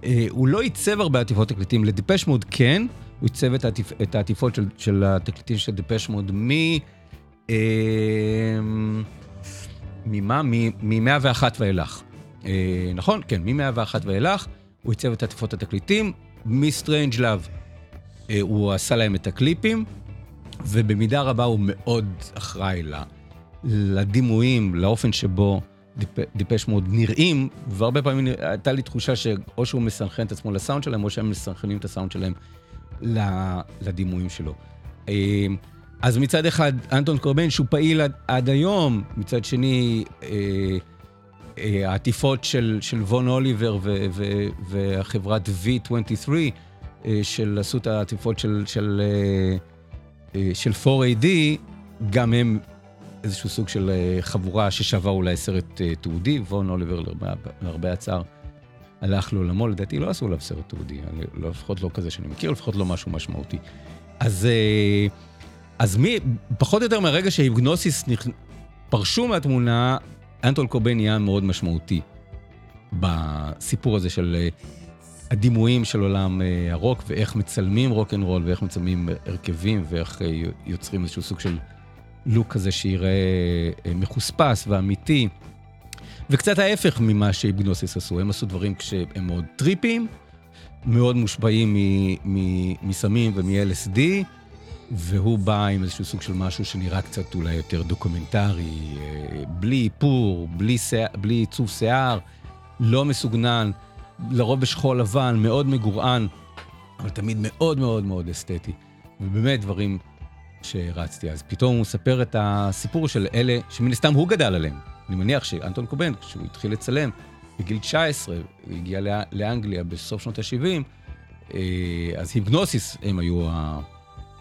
אה, הוא לא עיצב הרבה עטיפות תקליטים, לדיפש מוד כן, הוא עיצב את, העטיפ, את העטיפות של, של התקליטים של דיפש מוד מ... אה, ממה? מ-101 ואילך. אה, נכון? כן, מ-101 ואילך, הוא עיצב את עטיפות התקליטים, מ-Strange Love אה, הוא עשה להם את הקליפים, ובמידה רבה הוא מאוד אחראי ל- לדימויים, לאופן שבו דיפ, דיפש מאוד נראים, והרבה פעמים הייתה לי תחושה שאו שהוא מסנכרן את עצמו לסאונד שלהם, או שהם מסנכרנים את הסאונד שלהם לדימויים שלו. אה, אז מצד אחד, אנטון קורבן, שהוא פעיל עד, עד היום, מצד שני, אה, העטיפות של, של וון אוליבר ו, ו, והחברת V23, אה, של עשו את העטיפות של, של, אה, אה, של 4AD, גם הם איזשהו סוג של חבורה ששווה אולי סרט תיעודי, וון אוליבר להרבה, הצער. הלך לעולמו, לדעתי לא עשו עליו סרט תיעודי, אני- לא, לפחות לא כזה שאני מכיר, לפחות לא משהו משמעותי. אז, אז מי, פחות או יותר מהרגע שהיפגנוסיס נכ... פרשו מהתמונה, אנטון קורבין נהיה מאוד משמעותי בסיפור הזה של אה, הדימויים של עולם אה, הרוק, ואיך מצלמים רוק אנד רול, ואיך מצלמים הרכבים, ואיך אה, יוצרים איזשהו סוג של לוק כזה שיראה אה, מחוספס ואמיתי. וקצת ההפך ממה שהיפגנוסיס עשו, הם עשו דברים שהם מאוד טריפיים, מאוד מושפעים מסמים ומ-LSD, והוא בא עם איזשהו סוג של משהו שנראה קצת אולי יותר דוקומנטרי, אה, בלי איפור, בלי, עיצוב שיער, לא מסוגנן, לרוב בשחור לבן, מאוד מגורען, אבל תמיד מאוד מאוד מאוד אסתטי. ובאמת דברים שהערצתי. אז פתאום הוא מספר את הסיפור של אלה שמן הסתם הוא גדל עליהם. אני מניח שאנטון קובן, כשהוא התחיל לצלם, בגיל 19, הוא הגיע לא- לאנגליה בסוף שנות ה-70, אז היפגנוסיס הם היו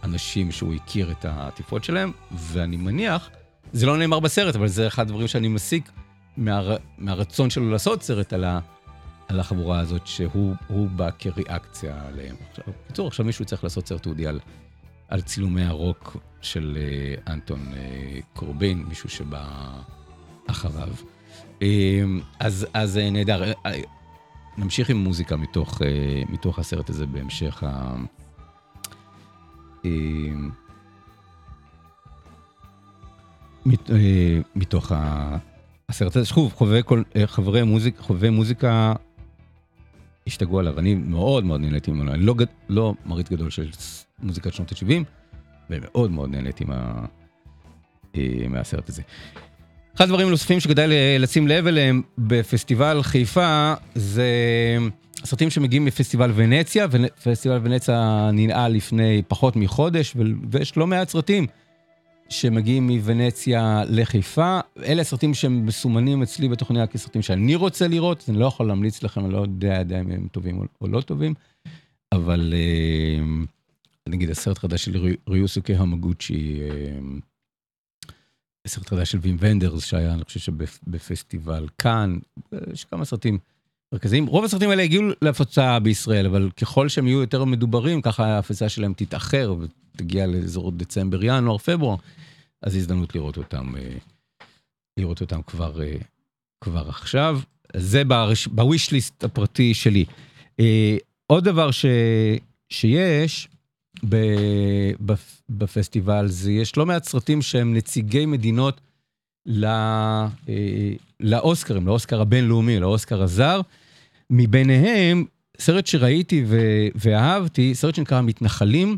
האנשים שהוא הכיר את העטיפות שלהם, ואני מניח, זה לא נאמר בסרט, אבל זה אחד הדברים שאני מסיק מהר, מהרצון שלו לעשות סרט על, ה, על החבורה הזאת, שהוא הוא בא כריאקציה עליהם. עכשיו, בקיצור, עכשיו מישהו צריך לעשות סרט תיעודי על, על צילומי הרוק של אה, אנטון אה, קורבין, מישהו שבא אחריו. אה, אז, אז נהדר. נמשיך עם מוזיקה מתוך, מתוך הסרט הזה בהמשך ה... אה, מת- אה, מתוך הסרט הזה. שוב, חובבי כל- אה, חברי מוזיק, חובבי מוזיקה השתגעו עליו. אני מאוד מאוד נהניתי ממנו. אני לא, לא מריץ גדול של מוזיקת שנות ה-70, ומאוד מאוד נהניתי מה, מהסרט הזה. אחד הדברים הנוספים שכדאי לשים לב אליהם בפסטיבל חיפה, זה הסרטים שמגיעים מפסטיבל ונציה, ופסטיבל ונציה ננעל לפני פחות מחודש, ויש לא מעט סרטים שמגיעים מוונציה לחיפה. אלה הסרטים שהם מסומנים אצלי בתוכניה כסרטים שאני רוצה לראות, אני לא יכול להמליץ לכם, אני לא יודע עדיין אם הם טובים או- לא טובים, אבל אה, נגיד הסרט חדש של רי- ריוסוקי המגוצ'י, אה, סרט חדש של וים ונדרס שהיה, אני חושב שבפסטיבל כאן, יש כמה סרטים מרכזיים. רוב הסרטים האלה הגיעו להפצה בישראל, אבל ככל שהם יהיו יותר מדוברים, ככה ההפצה שלהם תתאחר ותגיע לאזור דצמבר, ינואר, פברואר, אז הזדמנות לראות אותם, אה, לראות אותם כבר, אה, כבר עכשיו. זה ברש- בוויש ליסט הפרטי שלי. אה, עוד דבר ש, שיש, ב- בפ- בפסטיבל זה יש לא מעט סרטים שהם נציגי מדינות ל- אה, לאוסקרים, לאוסקר הבינלאומי, לאוסקר הזר. מביניהם, סרט שראיתי ו- ואהבתי, סרט שנקרא מתנחלים.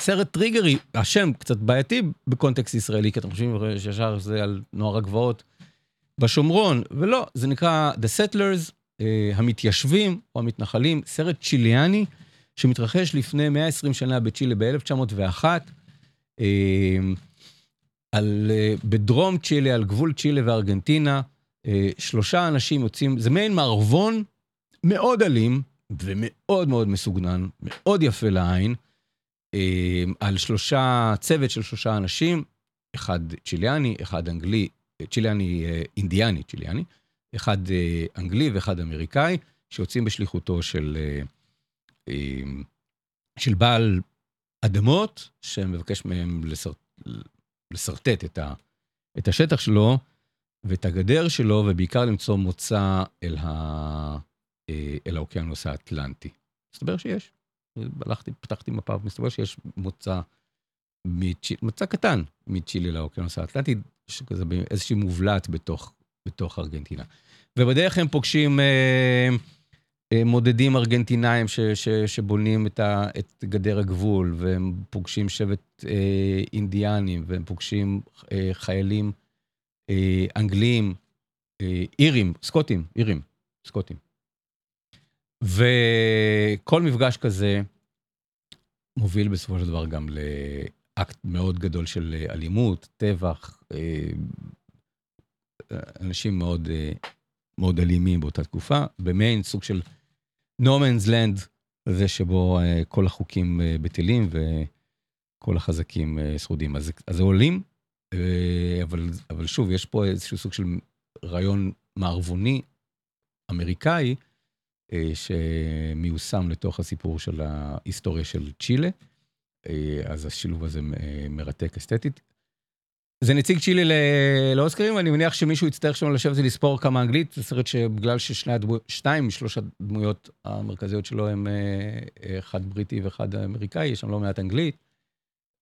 סרט טריגרי, השם קצת בעייתי בקונטקסט ישראלי, כי אתם חושבים שישר זה על נוער הגבעות בשומרון, ולא, זה נקרא The Settlers, אה, המתיישבים או המתנחלים, סרט צ'יליאני. שמתרחש לפני 120 שנה בצ'ילה ב-1901, אה, על, אה, בדרום צ'ילה, על גבול צ'ילה וארגנטינה, אה, שלושה אנשים יוצאים, זה מעין מערבון מאוד אלים ומאוד מאוד מסוגנן, מאוד יפה לעין, אה, על שלושה, צוות של שלושה אנשים, אחד צ'יליאני, אחד אנגלי, צ'יליאני, אה, אינדיאני צ'יליאני, אחד אה, אנגלי ואחד אמריקאי, שיוצאים בשליחותו של... אה, של בעל אדמות, שמבקש מהם. לשרטט את. את השטח שלו ואת הגדר שלו, ובעיקר למצוא מוצא אל, ה... אל האוקיינוס האטלנטי. מסתבר שיש. הלכתי, פתחתי מפה, מסתבר שיש מוצא, מצ'... מוצא קטן מצ'ילה לאוקיינוס האטלנטי, שכזה באיזושהי מובלעת בתוך, בתוך ארגנטינה. ובדרך הם פוגשים... אה, מודדים ארגנטינאים ש, ש, שבונים את, ה, את גדר הגבול, והם פוגשים שבט אה, אינדיאנים, והם פוגשים אה, חיילים אה, אנגליים, אה, אירים, סקוטים, אירים, סקוטים. וכל מפגש כזה מוביל בסופו של דבר גם לאקט מאוד גדול של אה, אלימות, טבח, אה, אנשים מאוד, אה, מאוד אלימים באותה תקופה. במיין סוג של no man's land, זה שבו כל החוקים בטלים וכל החזקים שרודים. אז, אז זה עולים, אבל, אבל שוב, יש פה איזשהו סוג של רעיון מערבוני אמריקאי, שמיושם לתוך הסיפור של ההיסטוריה של צ'ילה. אה, אז השילוב הזה אה, מרתק אסתטית. זה נציג צ'ילה לאוסקרים, ואני מניח שמישהו יצטרך שם לשבת ולספור כמה אנגלית, זה סרט שבגלל ששני הדמויות, שתיים משלוש הדמויות המרכזיות שלו הם אה, אחד בריטי ואחד אמריקאי, יש שם לא מעט אנגלית,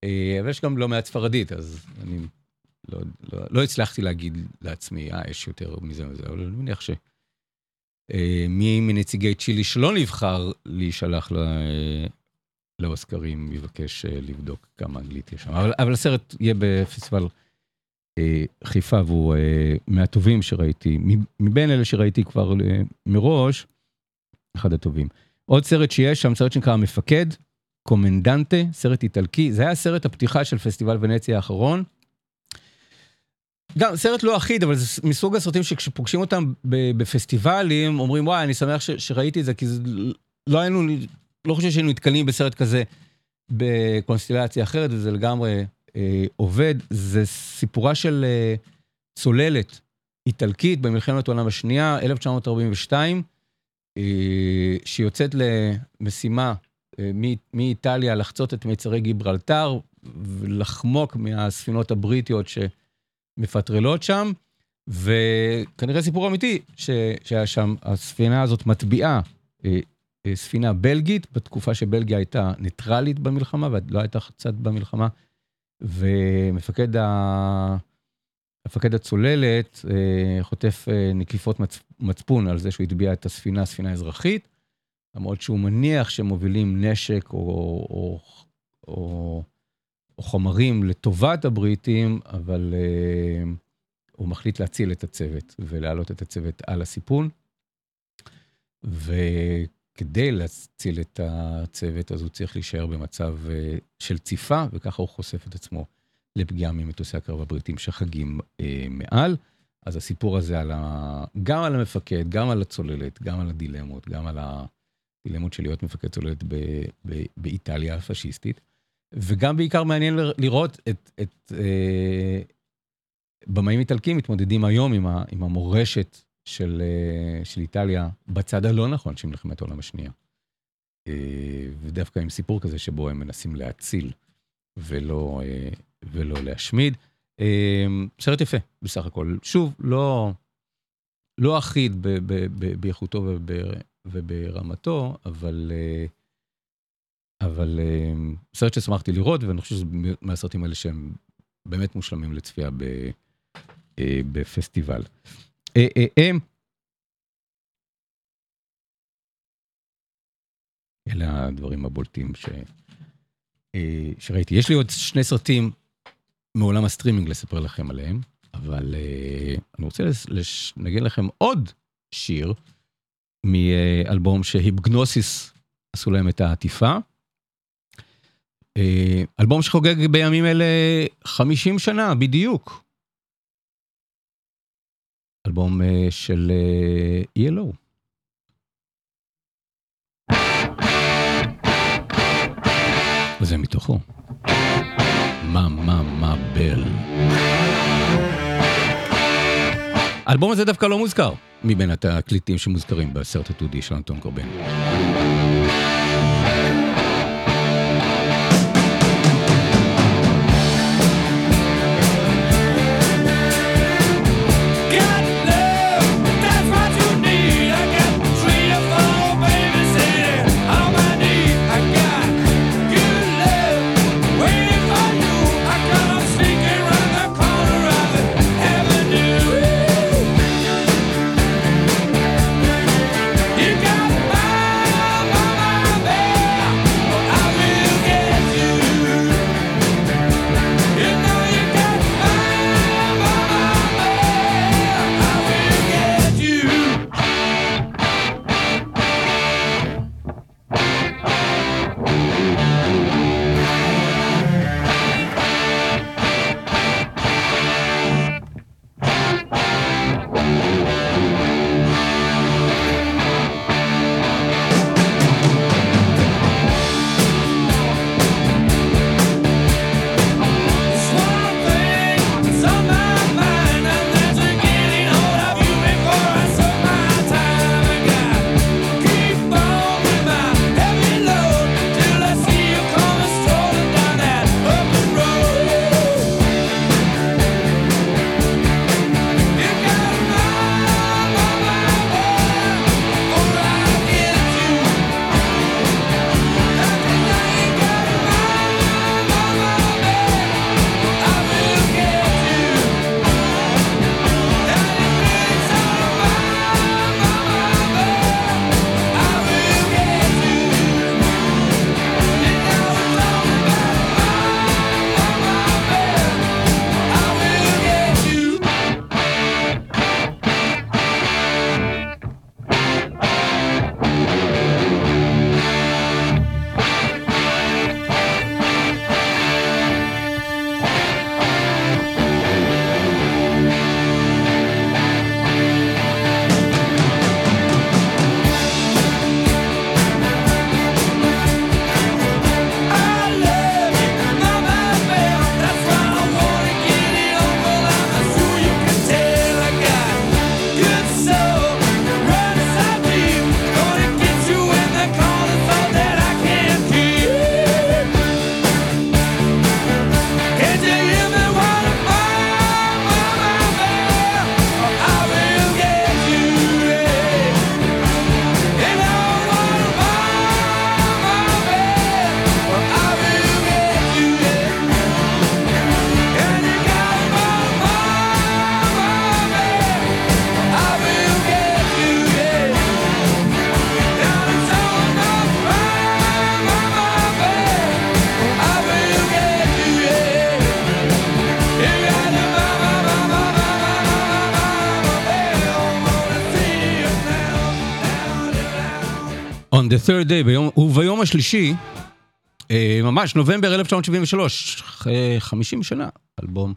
אה, אבל יש גם לא מעט ספרדית, אז אני לא, לא, לא הצלחתי להגיד לעצמי, אה, יש יותר מזה וזה, אבל אני מניח ש... אה, מי מנציגי צ'ילי שלא נבחר להישלח אה, לאוסקרים יבקש אה, לבדוק כמה אנגלית יש שם. אבל, הסרט יהיה בפסטיבל חיפה והוא מהטובים שראיתי, מבין אלה שראיתי כבר מראש, אחד הטובים. עוד סרט שיש שם, סרט שנקרא המפקד, קומנדנטה, סרט איטלקי, זה היה סרט הפתיחה של פסטיבל ונציה האחרון. גם סרט לא אחיד, אבל זה מסוג הסרטים שכשפוגשים אותם בפסטיבלים, אומרים, וואי, אני שמח ש- שראיתי את זה, כי זה לא היינו, לא חושב שהיינו נתקלים בסרט כזה בקונסטלציה אחרת, וזה לגמרי אה, עובד. זה סיפורה של אה, צוללת איטלקית במלחמת העולם השנייה, 1942, אה, שיוצאת למשימה אה, מאיטליה לחצות את מיצרי גיברלטר ולחמוק מהספינות הבריטיות שמפטרלות שם, וכנראה סיפור אמיתי ש, שהיה שם, הספינה הזאת מטביעה אה, אה, ספינה בלגית, בתקופה שבלגיה הייתה ניטרלית במלחמה ולא הייתה צד במלחמה, ומפקד ה... מפקד הצוללת אה, חוטף נקיפות מצ... מצפון על זה שהוא הטביע את הספינה, ספינה אזרחית, למרות שהוא מניח שמובילים נשק או, או, או, או חומרים לטובת הבריטים, אבל אה, הוא מחליט להציל את הצוות ולהעלות את הצוות על הסיפון. וכדי להציל את הצוות, אז הוא צריך להישאר במצב אה, של ציפה, וככה הוא חושף את עצמו לפגיעה ממטוסי הקרב הבריטים שחגים אה, מעל. אז הסיפור הזה על ה... גם על המפקד, גם על הצוללת, גם על הדילמות, גם על הדילמות של להיות מפקד צוללת ב... ב... באיטליה הפשיסטית, וגם בעיקר מעניין לראות את, את אה, במאים איטלקים מתמודדים היום עם, ה... עם המורשת של, אה, של איטליה בצד הלא נכון של מלחמת העולם השנייה. אה, ודווקא עם סיפור כזה שבו הם מנסים להציל ולא, אה, ולא להשמיד. אה, סרט יפה בסך הכל. שוב, לא, לא אחיד באיכותו וב- וברמתו, אבל, אה, אבל אה, סרט ששמחתי לראות, ואני חושב שזה מהסרטים האלה שהם באמת מושלמים לצפייה אה, בפסטיבל. אה, אה, אה. אלה הדברים הבולטים ש... שראיתי. יש לי עוד שני סרטים מעולם הסטרימינג לספר לכם עליהם, אבל אני רוצה לש- לנגן לכם עוד שיר מאלבום שהיפגנוסיס עשו להם את העטיפה. אה, אלבום שחוגג בימים אלה 50 שנה בדיוק. אלבום אה, של אה, ELO. וזה מתוכו. מה מה מה בל. האלבום הזה דווקא לא מוזכר מבין התקליטים שמוזכרים בסרט התעודי של אנטון קורבן. Third day, ביום, וביום השלישי, אה, ממש, נובמבר 1973, אחרי 50 שנה, אלבום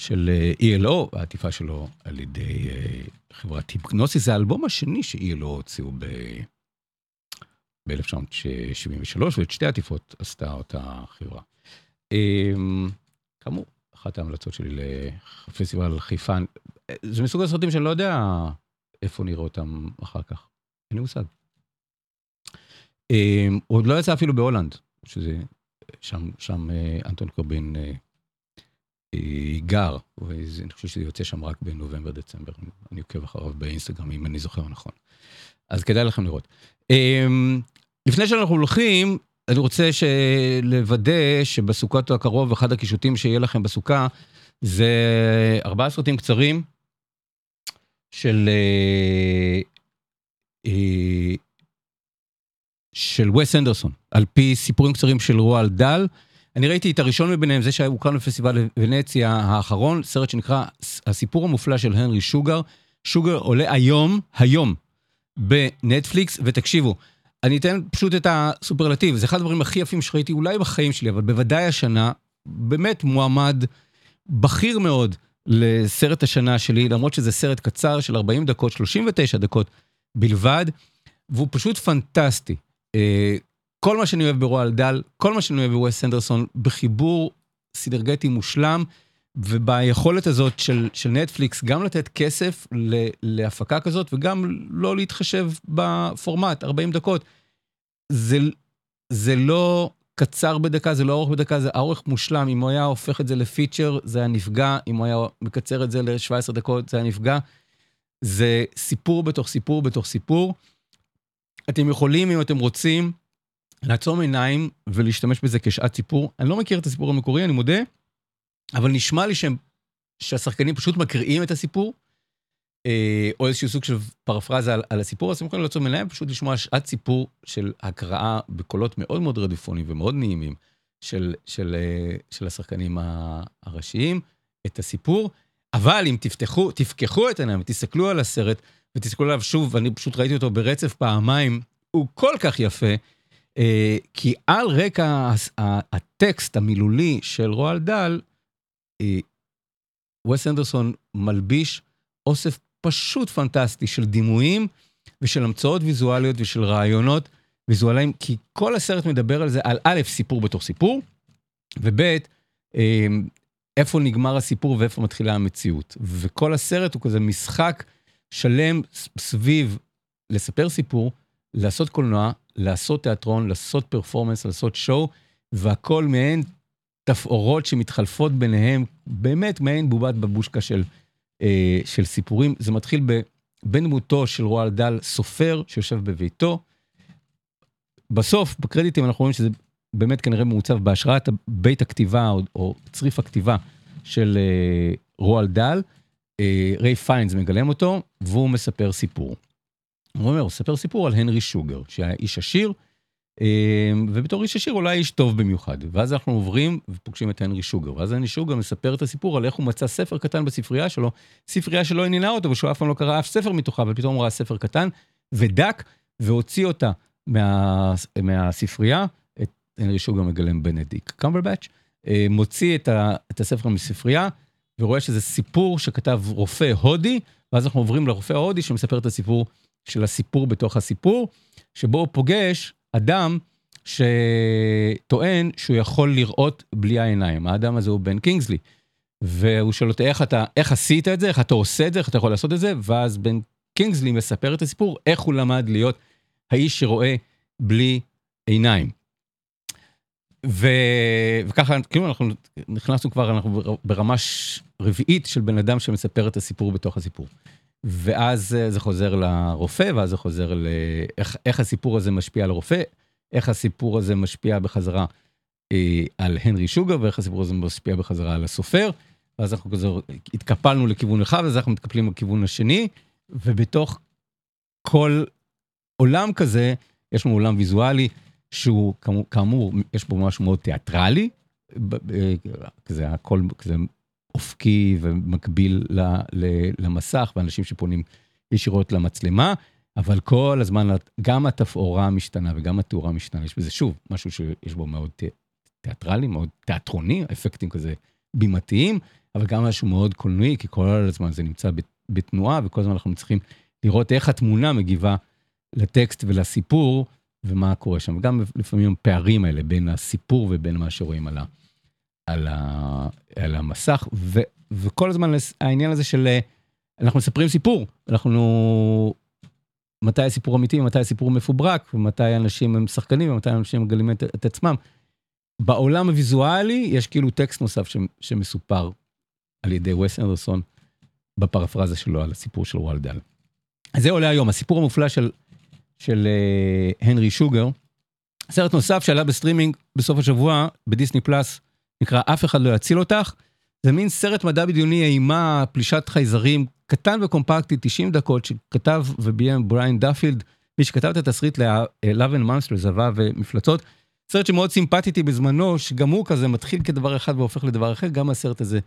של אה, ELO, העטיפה שלו על ידי אה, חברת היפנוסיס, זה האלבום השני ש-ELO הוציאו ב- ב-1973, ואת שתי העטיפות עשתה אותה חברה. אה, כאמור, אחת ההמלצות שלי לפסטיבל חיפה, אה, זה מסוג הסרטים שאני לא יודע איפה נראה אותם אחר כך, אין לי מושג. אה, הוא עוד לא יצא אפילו בהולנד, שזה, שם, שם אה, אנטון קורבין אה, אה, גר, ואני חושב שזה יוצא שם רק בנובמבר-דצמבר, אני עוקב אחריו באינסטגרם, אם אני זוכר נכון. אז כדאי לכם לראות. אה, לפני שאנחנו הולכים, אני רוצה לוודא שבסוכות הקרוב, אחד הקישוטים שיהיה לכם בסוכה, זה ארבעה סרטים קצרים של... של וס אנדרסון, על פי סיפורים קצרים של רועל דל. אני ראיתי את הראשון מביניהם, זה שהוקרן בפסטיבל ונציה האחרון, סרט שנקרא הסיפור המופלא של הנרי שוגר. שוגר עולה היום, היום, בנטפליקס, ותקשיבו, אני אתן פשוט את הסופרלטיב, זה אחד הדברים הכי יפים שראיתי אולי בחיים שלי, אבל בוודאי השנה, באמת מועמד בכיר מאוד לסרט השנה שלי, למרות שזה סרט קצר של 40 דקות, 39 דקות בלבד, והוא פשוט פנטסטי. אה, כל מה שאני אוהב ברועל דל, כל מה שאני אוהב בווס אנדרסון, בחיבור סינרגטי מושלם, וביכולת הזאת של, של נטפליקס גם לתת כסף ל, להפקה כזאת, וגם לא להתחשב בפורמט, 40 דקות. זה, זה לא קצר בדקה, זה לא ארוך בדקה, זה ארוך מושלם. אם הוא היה הופך את זה לפיצ'ר, זה היה נפגע, אם הוא היה מקצר את זה ל-17 דקות, זה היה נפגע. זה סיפור בתוך סיפור בתוך סיפור. אתם יכולים, אם אתם רוצים, לעצום עיניים ולהשתמש בזה כשעת סיפור. אני לא מכיר את הסיפור המקורי, אני מודה, אבל נשמע לי שהם, שהשחקנים פשוט מקריאים את הסיפור, אה, או איזשהו סוג של פרפרזה על, על הסיפור, אז הם יכולים לעצום עיניים, פשוט לשמוע שעת סיפור של הקראה בקולות מאוד מאוד רדיפונים ומאוד נעימים של, של, אה, של השחקנים הראשיים, את הסיפור. אבל אם תפתחו, תפקחו את העיניים ותסתכלו על הסרט, ותסתכלו עליו שוב, ואני פשוט ראיתי אותו ברצף פעמיים, הוא כל כך יפה, אה, כי על רקע הטקסט המילולי של רועל דל, אה, וס אנדרסון מלביש אוסף פשוט פנטסטי של דימויים ושל המצאות ויזואליות ושל רעיונות ויזואליים, כי כל הסרט מדבר על זה, על א', סיפור בתוך סיפור, וב', אה, איפה נגמר הסיפור ואיפה מתחילה המציאות. וכל הסרט הוא כזה משחק שלם סביב לספר סיפור, לעשות קולנוע, לעשות תיאטרון, לעשות פרפורמנס, לעשות שואו, והכל מעין תפאורות שמתחלפות ביניהם, באמת מעין בובת בבושקה של, אה, של סיפורים. זה מתחיל בבן דמותו של רואלד דאל, סופר שיושב בביתו. בסוף, בקרדיטים אנחנו רואים שזה באמת כנראה מעוצב בהשראת בית הכתיבה או, או צריף הכתיבה של אה, רואלד דאל. אה, רייף פיינס מגלם אותו, והוא מספר סיפור. הוא אומר, הוא מספר סיפור על הנרי שוגר, שהיה איש עשיר, אה, ובתור איש עשיר אולי איש טוב במיוחד. ואז אנחנו עוברים ופוגשים את הנרי שוגר, ואז הנרי שוגר מספר את הסיפור על איך הוא מצא ספר קטן בספרייה שלו, ספרייה שלא עניינה אותו ושהוא אף פעם לא קרא אף ספר מתוכה, אבל פתאום ראה ספר קטן ודק, והוציא אותה מה, מהספרייה, את הנרי שוגר מגלם בנדיק קמברבץ', אה, מוציא את, ה, את הספר מספרייה, ורואה שזה סיפור שכתב רופא הודי, ואז אנחנו עוברים לרופא ההודי שמספר את הסיפור של הסיפור בתוך הסיפור, שבו הוא פוגש אדם שטוען שהוא יכול לראות בלי העיניים. האדם הזה הוא בן קינגסלי. והוא שואל אותו, איך אתה, איך עשית את זה? איך אתה עושה את זה? איך אתה יכול לעשות את זה? ואז בן קינגסלי מספר את הסיפור, איך הוא למד להיות האיש שרואה בלי עיניים. ו... וככה, כאילו אנחנו נכנסנו כבר, אנחנו ברמה רביעית של בן אדם שמספר את הסיפור בתוך הסיפור. ואז זה חוזר לרופא, ואז זה חוזר לאיך הסיפור הזה משפיע על הרופא, איך הסיפור הזה משפיע בחזרה אה, על הנרי שוגר, ואיך הסיפור הזה משפיע בחזרה על הסופר. ואז אנחנו כזה התקפלנו לכיוון אחד, ואז אנחנו מתקפלים לכיוון השני, ובתוך כל עולם כזה, יש לנו עולם ויזואלי, שהוא כאמור, יש בו משהו מאוד תיאטרלי, כזה הכל כזה אופקי ומקביל למסך, ואנשים שפונים ישירות למצלמה, אבל כל הזמן, גם התפאורה משתנה וגם התאורה משתנה, יש בזה שוב משהו שיש בו מאוד תיאטרלי, מאוד תיאטרוני, אפקטים כזה בימתיים, אבל גם משהו מאוד קולנועי, כי כל הזמן זה נמצא בת- בתנועה, וכל הזמן אנחנו צריכים לראות איך התמונה מגיבה לטקסט ולסיפור, ומה קורה שם. וגם לפעמים הפערים האלה בין הסיפור ובין מה שרואים על, ה, על, ה, על המסך, ו, וכל הזמן העניין הזה של אה, אנחנו מספרים סיפור, אנחנו... מתי הסיפור אמיתי, מתי הסיפור מפוברק, ומתי אנשים הם שחקנים, ומתי אנשים מגלים את, את עצמם. בעולם הוויזואלי יש כאילו טקסט נוסף ש, שמסופר על ידי וס אנדרסון בפרפרזה שלו על הסיפור של וולד דל. אז זה עולה היום, הסיפור המופלא של, של uh, הנרי שוגר. סרט נוסף שעלה בסטרימינג בסוף השבוע בדיסני פלאס, נקרא אף אחד לא יציל אותך. זה מין סרט מדע בדיוני אימה, פלישת חייזרים, קטן וקומפקטי, 90 דקות, שכתב וביים בריין דאפילד, מי שכתב את התסריט ל-Love and Monsters, אהבה ומפלצות. סרט שמאוד סימפטי בזמנו, שגם הוא כזה מתחיל כדבר אחד והופך לדבר אחר, גם הסרט הזה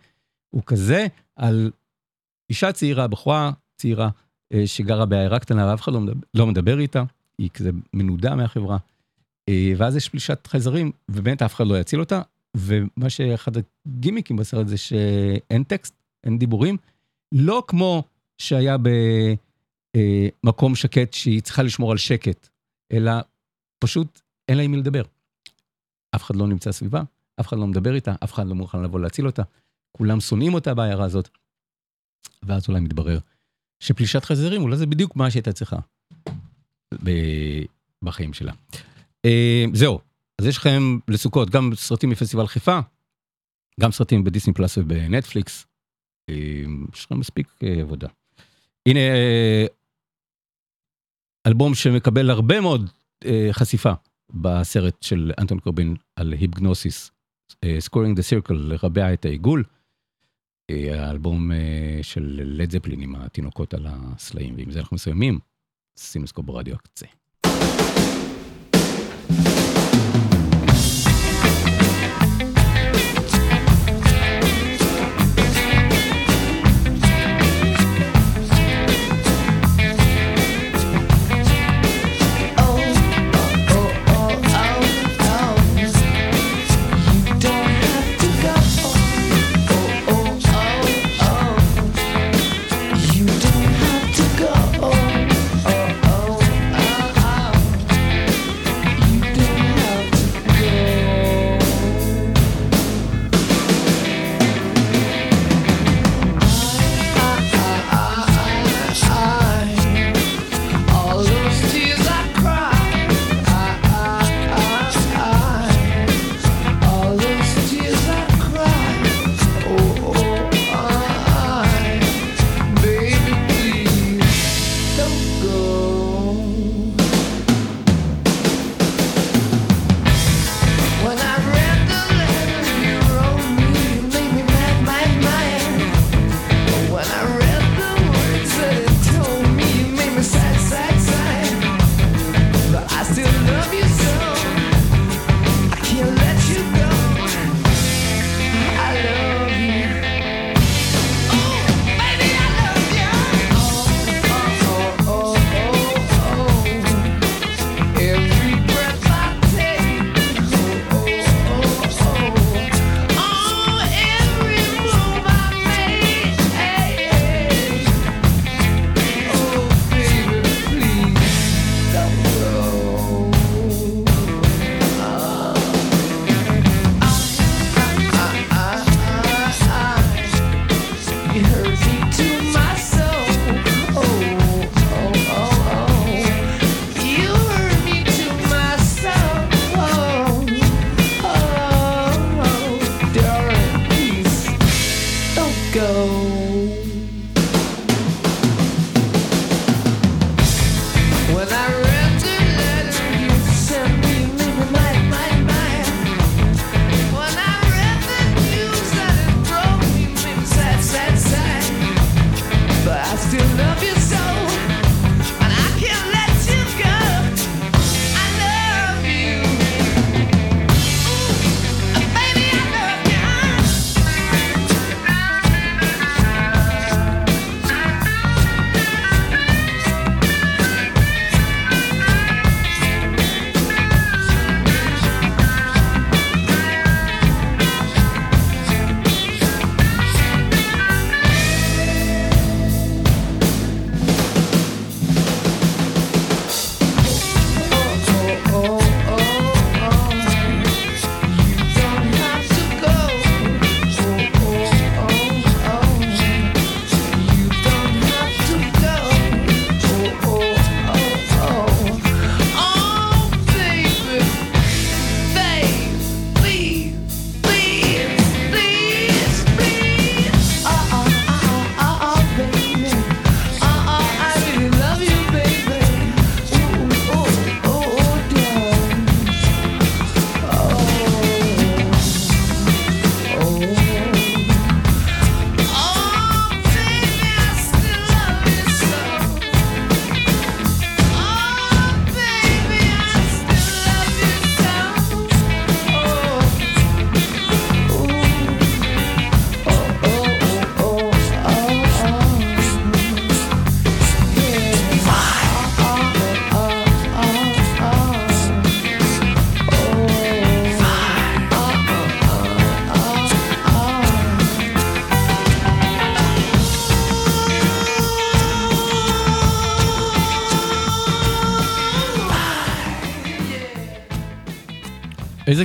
הוא כזה, על אישה צעירה, בחורה צעירה, אה, שגרה בעיירה קטנה ואף אחד לא מדבר, לא מדבר איתה, היא כזה מנודה מהחברה. אה, ואז יש פלישת חייזרים, ובאמת אף אחד לא יציל אותה, ומה שאחד הגימיקים בסרט זה שאין טקסט, אין דיבורים, לא כמו שהיה במקום שקט שהיא צריכה לשמור על שקט, אלא פשוט אין לה עם מי לדבר. אף אחד לא נמצא סביבה, אף אחד לא מדבר איתה, אף אחד לא מוכן לבוא להציל אותה, כולם שונאים אותה בעיירה הזאת. ואז אולי מתברר שפלישת חזירים, אולי זה בדיוק מה שהייתה צריכה בחיים שלה. זהו, אז יש לכם לסוכות גם סרטים מפסטיבל חיפה, גם סרטים בדיסני פלאס ובנטפליקס. יש לכם מספיק עבודה. הנה אלבום שמקבל הרבה מאוד חשיפה בסרט של אנטון קורבין על היפגנוסיס, Squaring the Circle, לרבע את העיגול. האלבום של לד זפלין עם התינוקות על הסלעים, ועם זה אנחנו מסיימים, סינמסקופ ברדיו הקצה.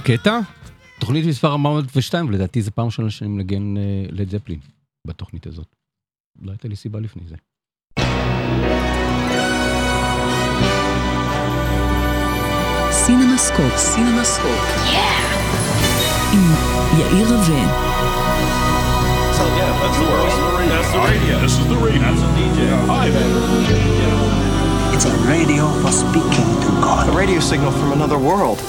קטע? תוכנית מספר 402, ולדעתי זו פעם ראשונה שאני מנגן אה, לד זפלין בתוכנית הזאת. לא הייתה לי סיבה לפני זה. סינמסקופ, סינמסקופ. עם יאיר רווה. So yeah, that's the world. That's the radio. This is the radio. That's a DJ. Hi, man. It's a radio for speaking to God. A radio signal from another world.